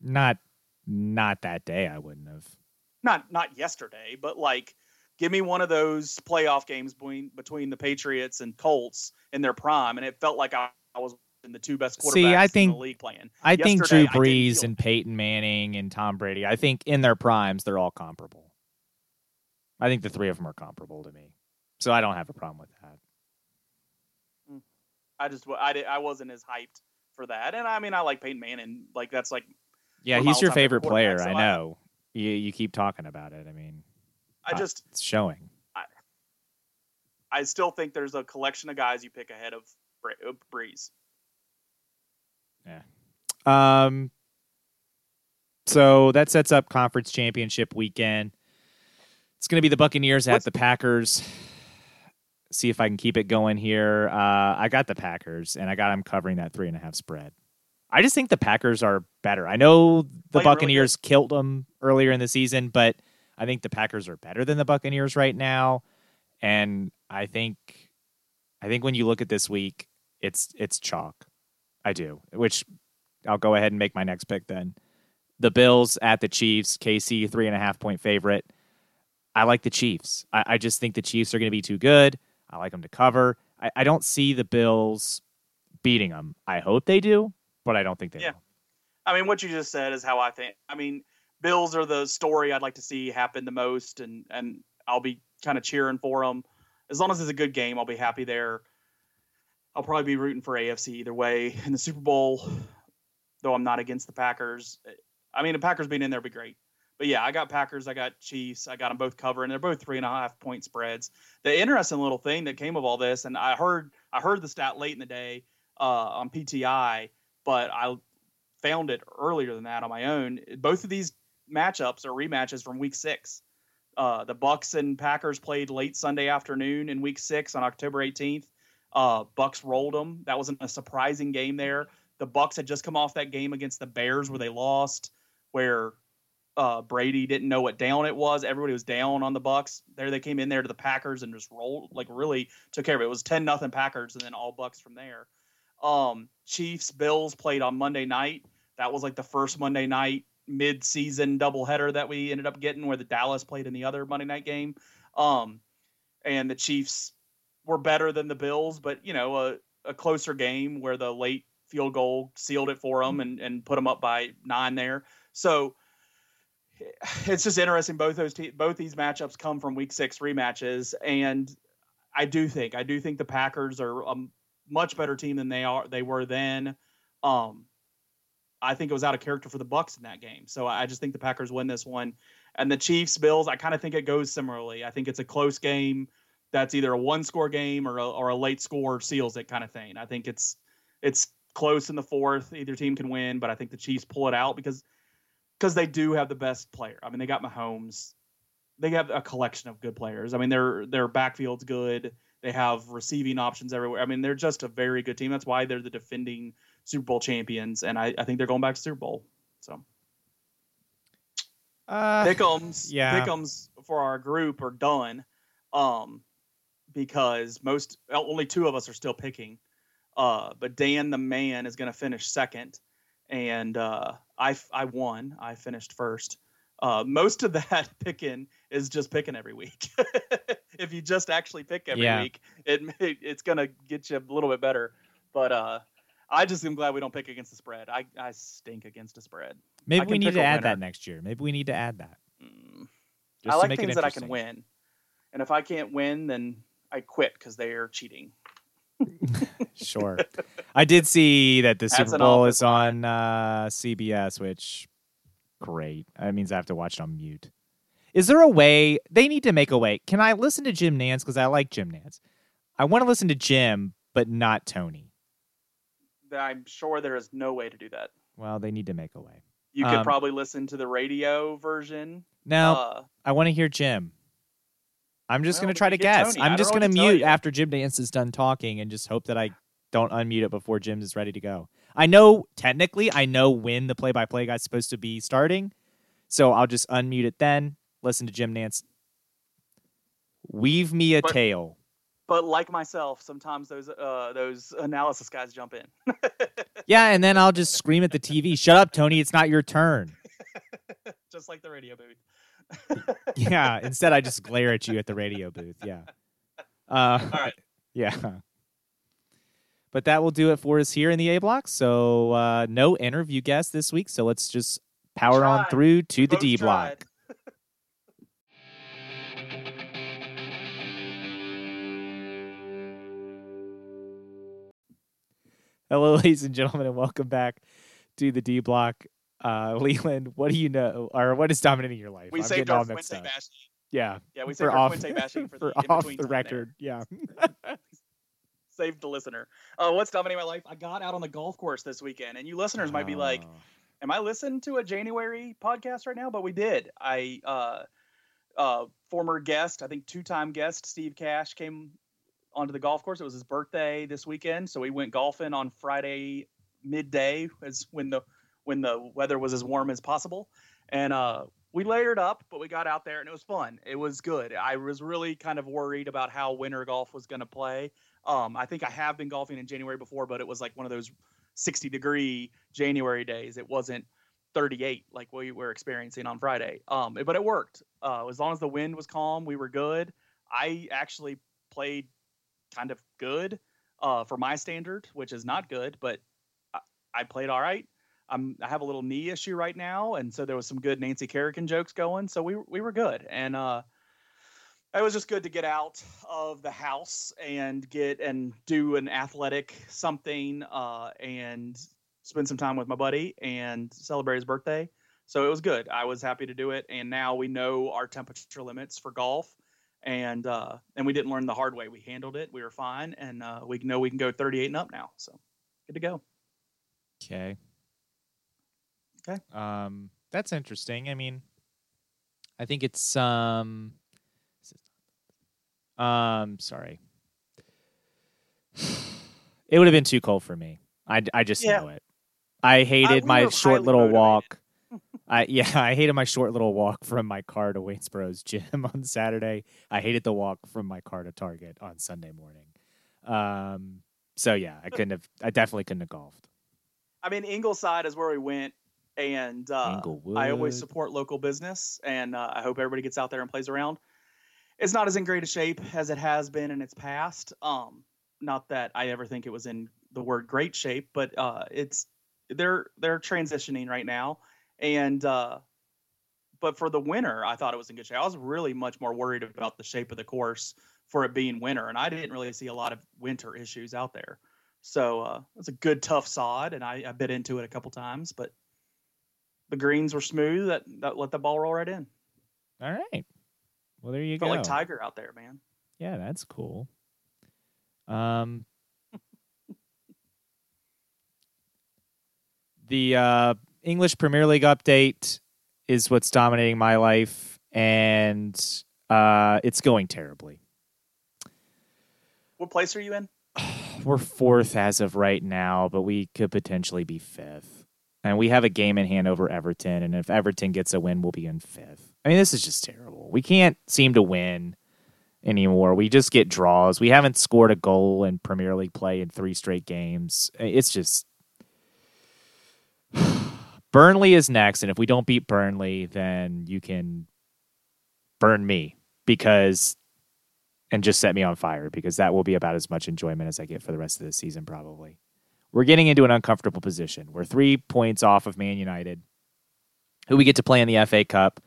Not not that day I wouldn't have. Not not yesterday, but like give me one of those playoff games between between the Patriots and Colts in their prime, and it felt like I, I was in the two best quarterbacks See, I in think- the league playing. I think Yesterday, Drew Brees and. Peyton Manning and Tom Brady, I think in their primes they're all comparable. I think the three of them are comparable to me. So I don't have a problem with that. I just I did, I wasn't as hyped for that. And I mean, I like Peyton Manning. Like that's like Yeah, he's your favorite player. I so I- know. You you keep talking about it. I mean, I Uh, just it's showing. I still think there's a collection of guys you pick ahead of Bre- Brees. Um, so that sets up conference championship weekend. It's going to be the Buccaneers at the Packers. See if I can keep it going here. Uh, I got the Packers, and I got them covering that three and a half spread. I just think the Packers are better. I know the Playing really Buccaneers killed them earlier in the season, but I think the Packers are better than the Buccaneers right now. And I think, I think when you look at this week, it's it's chalk. I do, which I'll go ahead and make my next pick then. The Bills at the Chiefs, KC three and a half point favorite. I like the Chiefs. I, I just think the Chiefs are going to be too good. I like them to cover. I, I don't see the Bills beating them. I hope they do, but I don't think they Yeah. will. I mean, what you just said is how I think. I mean, Bills are the story I'd like to see happen the most, and and I'll be kind of cheering for them. As long as it's a good game, I'll be happy there. I'll probably be rooting for AFC either way in the Super Bowl, though I'm not against the Packers. I mean, the Packers being in there would be great. But yeah, I got Packers, I got Chiefs, I got them both covering. They're both three and a half point spreads. The interesting little thing that came of all this, and I heard I heard the stat late in the day uh, on PTI, but I found it earlier than that on my own. Both of these matchups are rematches from Week Six. Uh, the Bucs and Packers played late Sunday afternoon in Week Six on October 18th. Uh, Bucs rolled them. That wasn't a surprising game there. The Bucs had just come off that game against the Bears where they lost, where uh, Brady didn't know what down it was. Everybody was down on the Bucs. There they came in there to the Packers and just rolled like really took care of it. It was ten nothing Packers and then all Bucs from there. Um, Chiefs Bills played on Monday night. That was like the first Monday night mid-season doubleheader that we ended up getting, where the Dallas played in the other Monday night game. Um, and the Chiefs were better than the Bills, but you know a, a closer game where the late field goal sealed it for them and, and put them up by nine there. So it's just interesting. Both those te- both these matchups come from Week Six rematches, and I do think I do think the Packers are a much better team than they are they were then. Um, I think it was out of character for the Bucs in that game, so I just think the Packers win this one. And the Chiefs Bills, I kind of think it goes similarly. I think it's a close game. That's either a one score game or a, or a late score seals it kind of thing. I think it's it's close in the fourth. Either team can win, but I think the Chiefs pull it out because because they do have the best player. I mean, they got Mahomes. They have a collection of good players. I mean, their their backfield's good. They have receiving options everywhere. I mean, they're just a very good team. That's why they're the defending Super Bowl champions, and I, I think they're going back to Super Bowl. So Uh, pick'ems, yeah. pick'ems for our group are done, um, because most only two of us are still picking. Uh, but Dan the man is going to finish second, and uh, I I won. I finished first. Uh, most of that picking is just picking every week. if you just actually pick every Yeah. week, it it's going to get you a little bit better. But uh, I just am glad we don't pick against the spread. I, I stink against the spread. maybe we need to add winner. that next year. Maybe we need to add that. Mm. just I like things that I can win, and if I can't win, then I quit because they are cheating. Sure. I did see that the That's Super Bowl is on uh, CBS, which great. That means I have to watch it on mute. Is there a way they need to make a way? Can I listen to Jim Nantz because I like Jim Nantz? I want to listen to Jim, but not Tony. I'm sure there is no way to do that. Well, they need to make a way. You could Um, probably listen to the radio version. Now uh, I want to hear Jim. I'm just Well, going to try to guess. Tony. I I'm just gonna to mute after Jim Nantz is done talking and just hope that I don't unmute it before Jim is ready to go. I know technically I know when the play-by-play guy's supposed to be starting, so I'll just unmute it then. Listen to Jim Nantz. Weave me a But- tale. but like myself, sometimes those uh, those analysis guys jump in. Yeah, and then I'll just scream at the TV. Shut up, Tony. It's not your turn. just like the radio booth. Yeah. Instead, I just glare at you at the radio booth. Yeah. Uh, All right. Yeah. But that will do it for us here in the A block. So uh, no interview guest this week. So let's just power on through to the Both D block. Hello, ladies and gentlemen, and welcome back to the D Block. Uh, Leland, what do you know, or what is dominating your life? We I'm saved our Fuente up. bashing. Yeah, Yeah, we for saved our off, Fuente bashing for the for off the time there. record. Yeah. Saved the listener. Uh, what's dominating my life? I got out on the golf course this weekend, and you listeners might be like, Oh. am I listening to a January podcast right now? But we did. I uh, uh, former guest, I think two-time guest Steve Cash came onto the golf course. It was his birthday this weekend, so we went golfing on Friday midday, as when the when the weather was as warm as possible, and uh, we layered up, but we got out there and it was fun. It was good. I was really kind of worried about how winter golf was going to play. Um, I think I have been golfing in January before, but it was like one of those 60 degree January days. It wasn't 38 like we were experiencing on Friday. Um, but it worked. Uh, as long as the wind was calm, we were good. I actually played kind of good uh, for my standard, which is not good, but I, I played all right. I'm, I have a little knee issue right now, and so there was some good Nancy Kerrigan jokes going. So we we were good, and uh, it was just good to get out of the house and get and do an athletic something uh, and spend some time with my buddy and celebrate his birthday. So it was good. I was happy to do it, and now we know our temperature limits for golf, and uh, and we didn't learn the hard way. We handled it. We were fine, and uh, we know we can go 38 and up now. So good to go. Okay. Okay. Um, that's interesting. I mean, I think it's um, um, sorry. It would have been too cold for me. I, I just Yeah. know it. I hated we my short little motivated. walk. I yeah, I hated my short little walk from my car to Waynesboro's gym on Saturday. I hated the walk from my car to Target on Sunday morning. Um, so yeah, I couldn't have. I definitely couldn't have golfed. I mean, Ingleside is where we went, and uh, I always support local business, and uh, I hope everybody gets out there and plays around. It's not as in great a shape as it has been in its past. Um, not that I ever think it was in the word great shape, but uh, it's they're they're transitioning right now, and uh, but for the winter, I thought it was in good shape. I was really much more worried about the shape of the course for it being winter, and I didn't really see a lot of winter issues out there. So uh, it's a good tough sod, and I, I bit into it a couple times, but the greens were smooth. That that let the ball roll right in. All right. Well, there you Felt go. like Tiger out there, man. Yeah, that's cool. Um, the uh, English Premier League update is what's dominating my life, and uh, it's going terribly. What place are you in? We're fourth as of right now, but we could potentially be fifth. And we have a game in hand over Everton, and if Everton gets a win, we'll be in fifth. I mean, this is just terrible. We can't seem to win anymore. We just get draws. We haven't scored a goal in Premier League play in three straight games. It's just Burnley is next, and if we don't beat Burnley, then you can burn me because and just set me on fire because that will be about as much enjoyment as I get for the rest of the season probably. We're getting into an uncomfortable position. We're 3 points off of Man United who we get to play in the FA Cup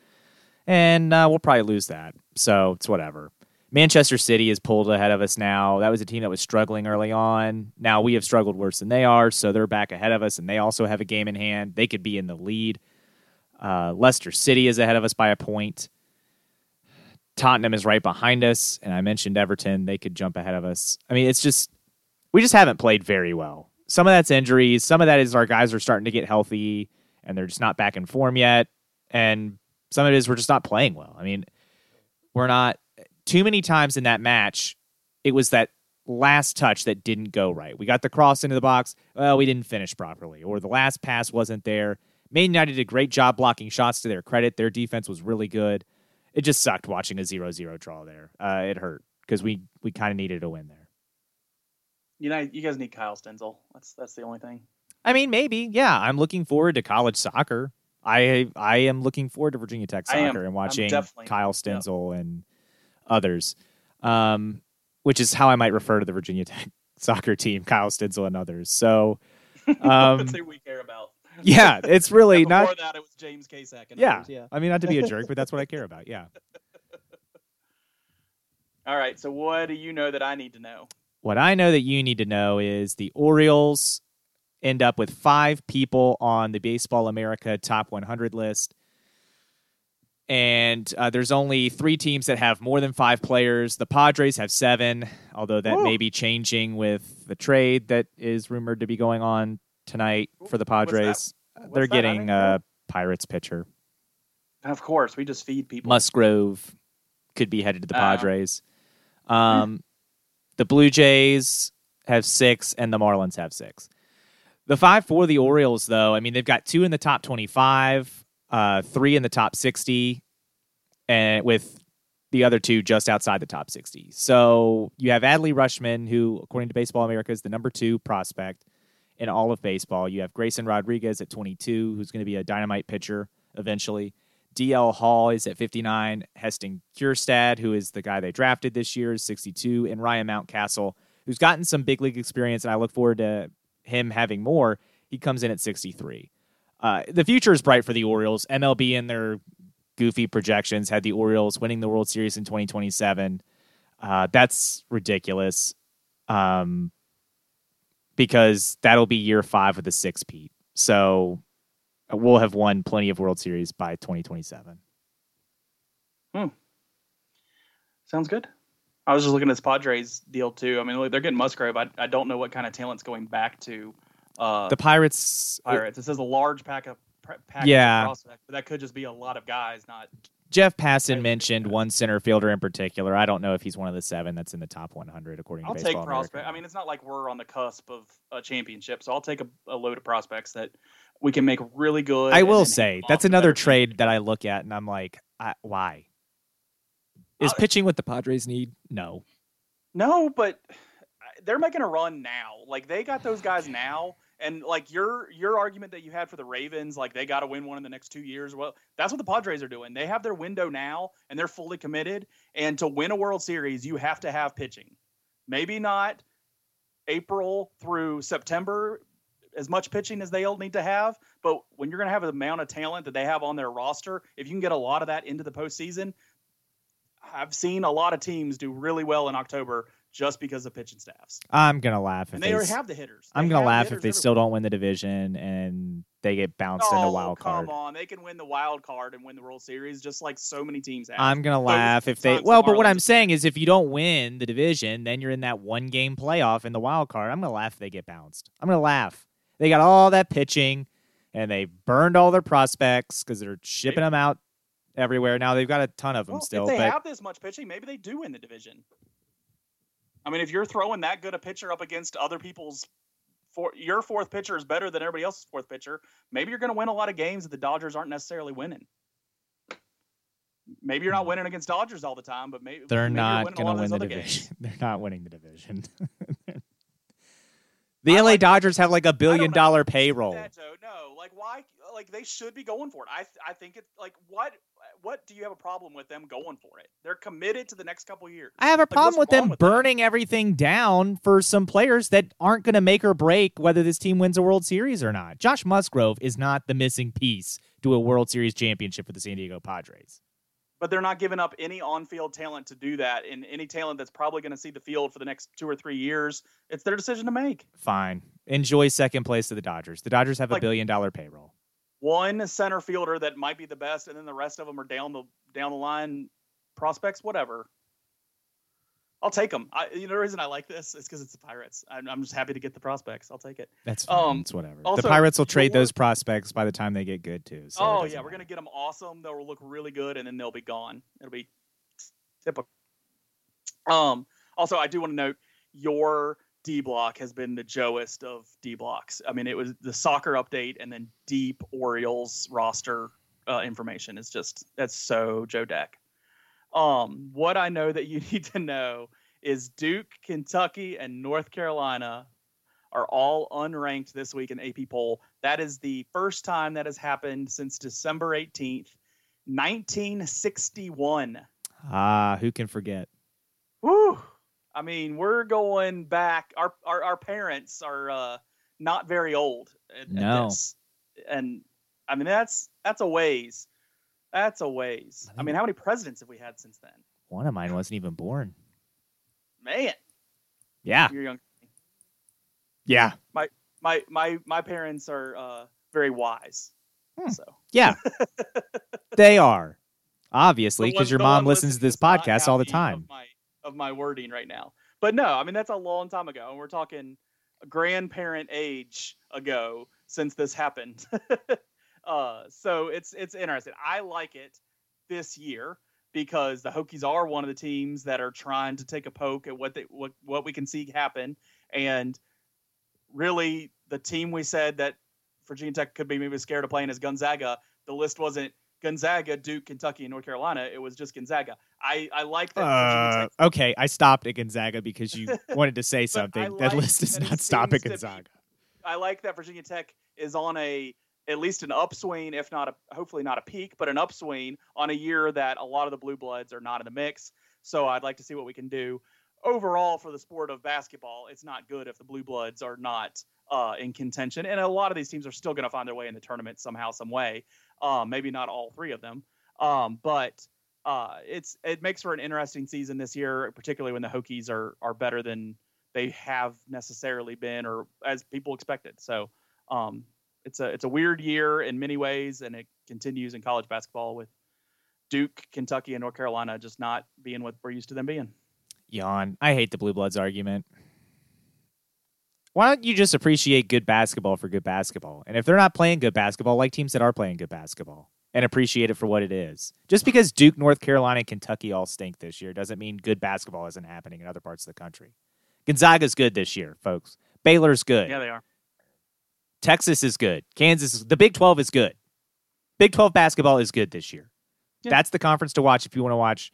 and uh, we'll probably lose that. So it's whatever. Manchester City is pulled ahead of us now. That was a team that was struggling early on. Now we have struggled worse than they are, so they're back ahead of us, and they also have a game in hand. They could be in the lead. Uh, Leicester City is ahead of us by a point. Tottenham is right behind us, and I mentioned Everton. They could jump ahead of us. I mean, it's just we just haven't played very well. Some of that's injuries. Some of that is our guys are starting to get healthy, and they're just not back in form yet. And some of it is we're just not playing well. I mean, we're not too many times in that match. It was that last touch that didn't go right. We got the cross into the box. Well, we didn't finish properly, or the last pass wasn't there. Man United did a great job blocking shots to their credit. Their defense was really good. It just sucked watching a 0-0 draw there. Uh, it hurt because we we kind of needed a win there. You know, you guys need Kyle Stenzel. That's that's the only thing. I mean, maybe. Yeah, I'm looking forward to college soccer. I I am looking forward to Virginia Tech I am. soccer and watching Kyle Stenzel and others, um, which is how I might refer to the Virginia Tech soccer team, Kyle Stenzel and others. So, um, That's who we care about. yeah, it's really Before not. that, it was James Kasak. And Yeah. others, yeah. I mean, not to be a jerk, but that's what I care about. Yeah. All right. So, what do you know that I need to know? What I know that you need to know is the Orioles end up with five people on the Baseball America Top 100 list. And uh, there's only three teams that have more than five players. The Padres have seven, although that may be changing with the trade that is rumored to be going on tonight for the Padres. What's They're that? Getting a know. Pirates pitcher. Of course, we just feed people. Musgrove could be headed to the Oh. Padres. Um, the Blue Jays have six, and the Marlins have six. The five for the Orioles, though, I mean, they've got two in the top 25, uh, three in the top 60, and with the other two just outside the top 60. So you have Adley Rutschman, who, according to Baseball America, is the number two prospect in all of baseball. You have Grayson Rodriguez at 22, who's going to be a dynamite pitcher eventually. DL Hall is at 59. Heston Kjerstad, who is the guy they drafted this year, is 62. And Ryan Mountcastle, who's gotten some big league experience, and I look forward to him having more. He comes in at 63. Uh, the future is bright for the Orioles. MLB in their goofy projections had the Orioles winning the World Series in 2027. Uh, that's ridiculous um, because that'll be year five of the six-peat. So we'll have won plenty of World Series by 2027. Hmm. Sounds good. I was just looking at this Padres deal too. I mean, look, they're getting Musgrove. I, I don't know what kind of talent's going back to uh, The Pirates, Pirates. It says a large pack of package Yeah. of prospects, but that could just be a lot of guys. Not Jeff Passan mentioned one center fielder in particular. I don't know if he's one of the seven that's in the top 100 according I'll to take Baseball prospect. America. I mean, it's not like we're on the cusp of a championship, so I'll take a, a load of prospects that we can make really good. I will say that's another trade that I look at and I'm like, I, why? Is Uh, pitching what the Padres need? No. No, but they're making a run now. Like they got those guys now, and like your your argument that you had for the Ravens, like they got to win one in the next two years. Well, that's what the Padres are doing. They have their window now, and they're fully committed. And to win a World Series, you have to have pitching. Maybe not April through September as much pitching as they'll need to have, but when you're going to have the amount of talent that they have on their roster, if you can get a lot of that into the postseason, I've seen a lot of teams do really well in October just because of pitching staffs. I'm going to laugh if And they they already have the hitters. I'm going to have laugh if hitters they still don't win the division and they get bounced in the Oh, wild card. Come on, they can win the wild card and win the World Series just like so many teams have. I'm gonna laugh if they. Well, but what I'm saying is, if you don't win the division, then you're in that one game playoff in the wild card. I'm gonna laugh if they get bounced. I'm gonna laugh. They got all that pitching, and they burned all their prospects because they're shipping them out everywhere. Now they've got a ton of them Well, still, if they but have this much pitching, maybe they do win the division. I mean, if you're throwing that good a pitcher up against other people's, for your fourth pitcher is better than everybody else's fourth pitcher. Maybe you're going to win a lot of games that the Dodgers aren't necessarily winning. Maybe you're not winning against Dodgers all the time, but maybe they're maybe not winning gonna win the division. games. they're not winning the division. the I LA like- Dodgers have like a billion dollar payroll. No, like why? Like they should be going for it. I I think it's like what what do you have a problem with them going for it? They're committed to the next couple years. I have a Like, problem with them with that? burning everything down for some players that aren't going to make or break whether this team wins a World Series or not. Josh Musgrove is not the missing piece to a World Series championship for the San Diego Padres. But they're not giving up any on-field talent to do that, and any talent that's probably going to see the field for the next two or three years. It's their decision to make. Fine. Enjoy second place to the Dodgers. The Dodgers have a billion dollar payroll. One center fielder that might be the best, and then the rest of them are down the down the line prospects. Whatever. I'll take them. I, you know, the reason I like this is because it's the Pirates. I'm, I'm just happy to get the prospects. I'll take it. That's fine. Um, it's whatever. also, the Pirates will trade those prospects by the time they get good too. So oh yeah, we're gonna get them awesome. They'll look really good, and then they'll be gone. It'll be typical. Um. Also, I do want to note your D block has been the Joest of D blocks. I mean, it was the soccer update, and then deep Orioles roster uh, information is just that's so Joe Deck. Um, what I know that you need to know is Duke, Kentucky, and North Carolina are all unranked this week in AP poll. That is the first time that has happened since December 18th, 1961. Ah, who can forget? Woo! I mean, we're going back. Our our, our parents are uh, not very old. At, at No. this. and I mean that's that's a ways. That's a ways. I mean, how many presidents have we had since then? One of mine wasn't even born. Man, Yeah. you're young. Yeah. my my my my parents are uh, very wise. Hmm. So Yeah, they are obviously because your mom listens to this podcast all the time. Of my, of my wording right now, but no, I mean that's a long time ago, and we're talking grandparent age ago since this happened. uh, so it's it's interesting. I like it this year because the Hokies are one of the teams that are trying to take a poke at what they what what we can see happen, and really the team we said that Virginia Tech could be maybe scared of playing is Gonzaga. The list wasn't Gonzaga, Duke, Kentucky, and North Carolina. It was just Gonzaga. I, I like that Uh, Tech. okay, I stopped at Gonzaga because you wanted to say something. I that list does that not stop at to be- Gonzaga. I like that Virginia Tech is on a at least an upswing, if not a hopefully not a peak, but an upswing on a year that a lot of the blue bloods are not in the mix. So I'd like to see what we can do. Overall, for the sport of basketball, it's not good if the blue bloods are not uh, in contention, and a lot of these teams are still going to find their way in the tournament somehow, some way. Um, maybe not all three of them, um, but uh, it's it makes for an interesting season this year, particularly when the Hokies are are better than they have necessarily been or as people expected. So um, it's a it's a weird year in many ways, and it continues in college basketball with Duke, Kentucky, and North Carolina just not being what we're used to them being. Yawn. I hate the Blue Bloods argument. Why don't you just appreciate good basketball for good basketball? And if they're not playing good basketball, like teams that are playing good basketball, and appreciate it for what it is. Just because Duke, North Carolina, and Kentucky all stink this year doesn't mean good basketball isn't happening in other parts of the country. Gonzaga's good this year, folks. Baylor's good. Yeah, they are. Texas is good. Kansas is the Big 12 is good. Big 12 basketball is good this year. Yeah. That's the conference to watch if you want to watch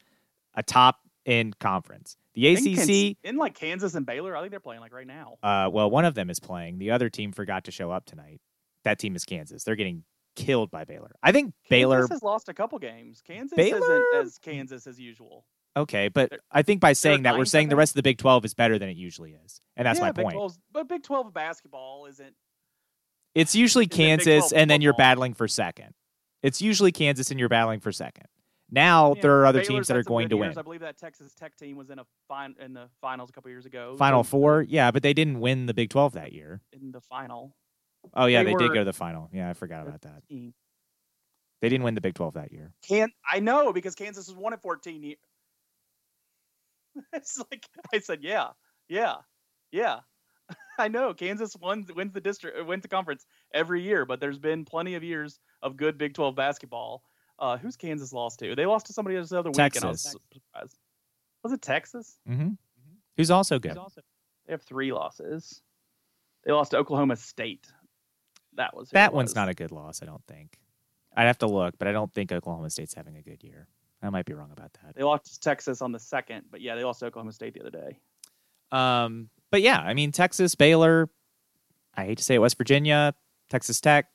a top end conference. The ACC, in like Kansas and Baylor, I think they're playing like right now. uh, well, one of them is playing. The other team forgot to show up tonight. That team is Kansas. They're getting killed by Baylor. I think Baylor. Kansas has lost a couple games. Kansas Baylor- isn't as Kansas as usual. Okay, but They're- I think by saying that we're saying the rest of the Big 12 is better than it usually is, and that's yeah, my Big point. 12's but Big Twelve basketball isn't. It's usually Is it Big Kansas, and then you're battling for second. It's usually Kansas, and you're battling for second. Now Yeah, there are other Baylor's teams that are going to years. win. I believe that Texas Tech team was in a fin- in the finals a couple years ago. Final four, yeah, but they didn't win the Big 12 that year. in the final. Oh yeah, They they, did go to the final. Yeah, I forgot about that. They didn't win the Big 12 that year. Can I know because Kansas has won it 14 years. it's like I said, yeah, yeah, yeah. I know Kansas wins wins the district uh, wins the conference every year, but there's been plenty of years of good Big 12 basketball. Uh, who's Kansas lost to? They lost to somebody else the other week, and I was Texas. surprised. Was it Texas? Mm-hmm. Who's also good? Who's also- They have three losses. They lost to Oklahoma State. That was That one's was. not a good loss, I don't think. I'd have to look, but I don't think Oklahoma State's having a good year. I might be wrong about that. They lost to Texas on the second, but yeah, they lost to Oklahoma State the other day. Um, but yeah, I mean Texas, Baylor. I hate to say it, West Virginia, Texas Tech.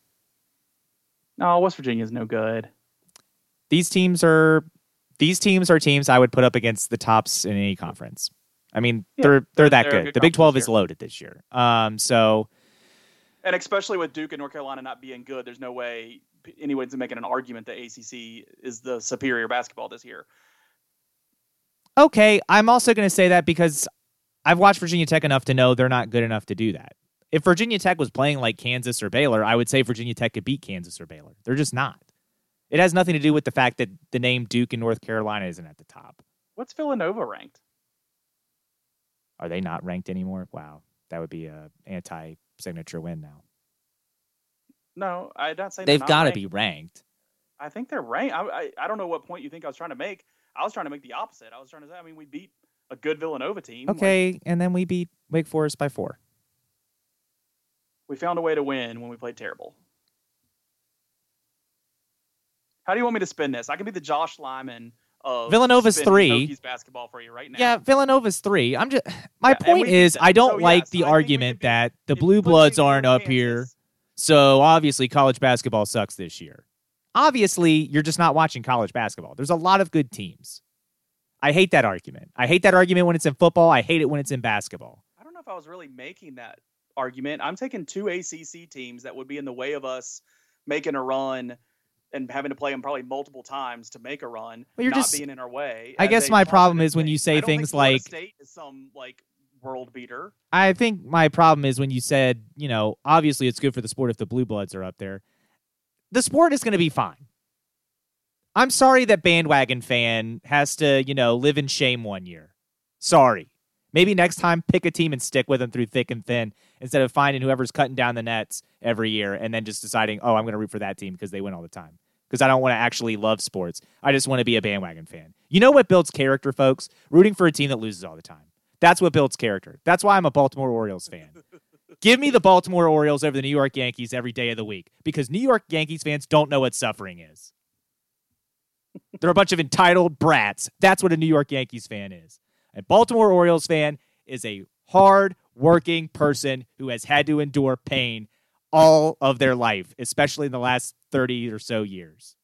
No, West Virginia's no good. These teams are these teams are teams I would put up against the tops in any conference. I mean, Yeah, they're they're they're- that they're good. good The Big Twelve is loaded this year. Um, so And especially with Duke and North Carolina not being good, there's no way anyone's making an argument that ACC is the superior basketball this year. okay, I'm also going to say that because I've watched Virginia Tech enough to know they're not good enough to do that. If Virginia Tech was playing like Kansas or Baylor, I would say Virginia Tech could beat Kansas or Baylor. They're just not. It has nothing to do with the fact that the name Duke in North Carolina isn't at the top. What's Villanova ranked? Are they not ranked anymore? Wow, that would be a anti-signature win now. No, I don't saying They've got to be ranked. I think they're ranked. I, I I don't know what point you think I was trying to make. I was trying to make the opposite. I was trying to say, I mean, we beat a good Villanova team. Like, Okay, and then we beat Wake Forest by four. we found a way to win when we played terrible. How do you want me to spin this? I can be the Josh Lyman of Villanova's three. Hokies basketball for you right now. Yeah, Villanova's three. I'm just my Yeah, point is. I don't So, like yes, the argument beat- that the Blue Bloods aren't up here, so obviously college basketball sucks this year. Obviously, you're just not watching college basketball. There's a lot of good teams. I hate that argument. I hate that argument when it's in football. I hate it when it's in basketball. I don't know if I was really making that argument. I'm taking two ACC teams that would be in the way of us making a run and having to play them probably multiple times to make a run, Well, you're not just- being in our way. I guess my problem is when you say things like- State is some like world beater. I think my problem is when you said, you know, obviously it's good for the sport if the blue bloods are up there. The sport is going to be fine. I'm sorry that bandwagon fan has to, you know, live in shame one year. Sorry. Maybe next time pick a team and stick with them through thick and thin instead of finding whoever's cutting down the nets every year and then just deciding, oh, I'm going to root for that team because they win all the time. Because I don't want to actually love sports. I just want to be a bandwagon fan. You know what builds character, folks? Rooting for a team that loses all the time. That's what builds character. That's why I'm a Baltimore Orioles fan. Give me the Baltimore Orioles over the New York Yankees every day of the week because New York Yankees fans don't know what suffering is. They're a bunch of entitled brats. That's what a New York Yankees fan is. A Baltimore Orioles fan is a hard working person who has had to endure pain all of their life, especially in the last 30 or so years.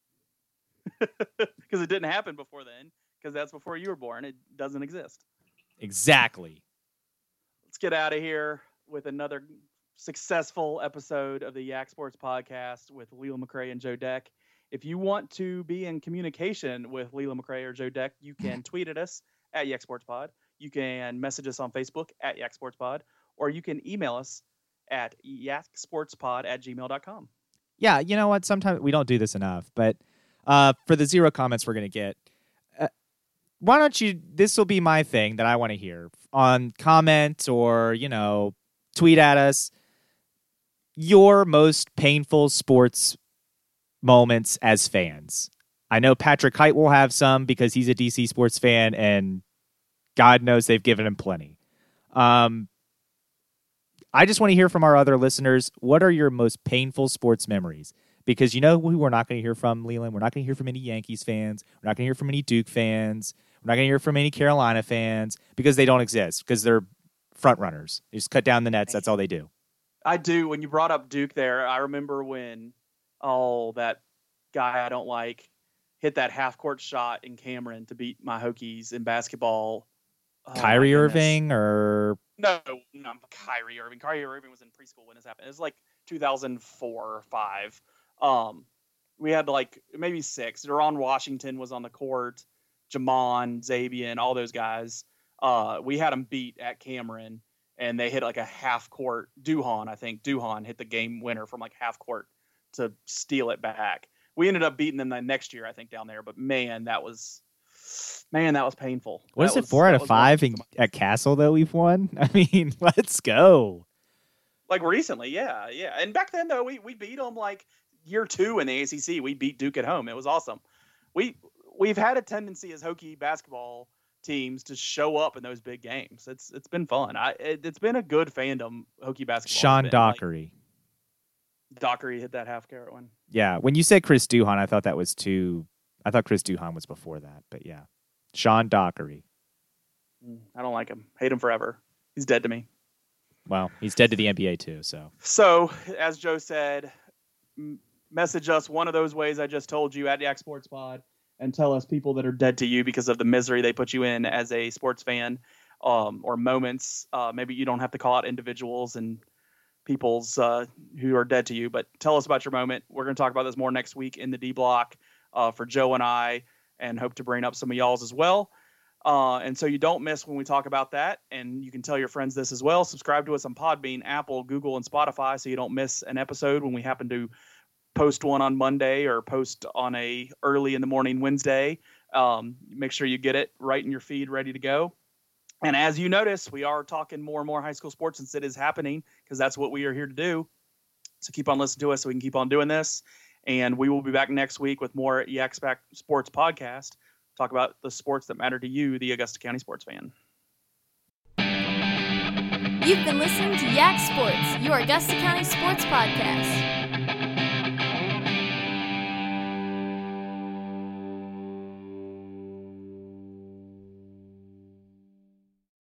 Because it didn't happen before then, because that's before you were born. It doesn't exist. Exactly. Let's get out of here with another successful episode of the Yak Sports Podcast with Leland McRae and Joe Deck. If you want to be in communication with Leland McRae or Joe Deck, you can tweet at us at Yak Sports Pod. You can message us on Facebook at Yak Sports Pod, or you can email us at yaksportspod at gmail.com. Yeah, you know what? Sometimes we don't do this enough, but uh, for the zero comments we're going to get, uh, why don't you? This will be my thing that I want to hear on comment or, you know, tweet at us your most painful sports moments as fans. I know Patrick Height will have some because he's a DC sports fan and God knows they've given him plenty. Um, I just want to hear from our other listeners. What are your most painful sports memories? Because you know who we're not going to hear from, Leland? We're not going to hear from any Yankees fans. We're not going to hear from any Duke fans. We're not going to hear from any Carolina fans because they don't exist because they're front runners. They just cut down the nets. That's all they do. I do. When you brought up Duke there, I remember when, oh, that guy I don't like hit that half court shot in Cameron to beat my Hokies in basketball. Oh, Kyrie Irving or no, no, Kyrie Irving. Kyrie Irving was in preschool when this happened. It was like 2004 or five. Um, we had like maybe six. Deron Washington was on the court. Jamon, Zabian, all those guys. Uh, we had them beat at Cameron, and they hit like a half court. Duhon, I think Duhon hit the game winner from like half court to steal it back. We ended up beating them the next year, I think, down there. But man, that was man, that was painful. What is that it, four out of five in, at Cassell that we've won? I mean, let's go. Like recently, yeah, yeah. And back then, though, we we beat them like year two in the ACC. We beat Duke at home. It was awesome. We we've had a tendency as Hokie basketball teams to show up in those big games. It's it's been fun. I it, has been a good fandom Hokie basketball. Sean Dockery. Like, Dockery hit that half carat one. Yeah, when you said Chris Duhon, I thought that was too. I thought Chris Duhon was before that, but yeah, Sean Dockery. Mm, I don't like him. Hate him forever. He's dead to me. Well, he's dead to the NBA too. So. So as Joe said, message us one of those ways I just told you at Yak Sports Pod and tell us people that are dead to you because of the misery they put you in as a sports fan um, or moments. Uh, maybe you don't have to call out individuals and people's uh, who are dead to you, but tell us about your moment. We're going to talk about this more next week in the D block uh, for Joe and I, and hope to bring up some of y'all's as well. Uh, and so you don't miss when we talk about that. And you can tell your friends this as well. Subscribe to us on Podbean, Apple, Google, and Spotify so you don't miss an episode when we happen to post one on Monday or post on a early in the morning Wednesday. Um, make sure you get it right in your feed, ready to go. And as you notice, we are talking more and more high school sports since it is happening because that's what we are here to do. So keep on listening to us so we can keep on doing this. And we will be back next week with more Yak Sports Podcast. Talk about the sports that matter to you, the Augusta County sports fan. You've been listening to Yak Sports, your Augusta County sports podcast.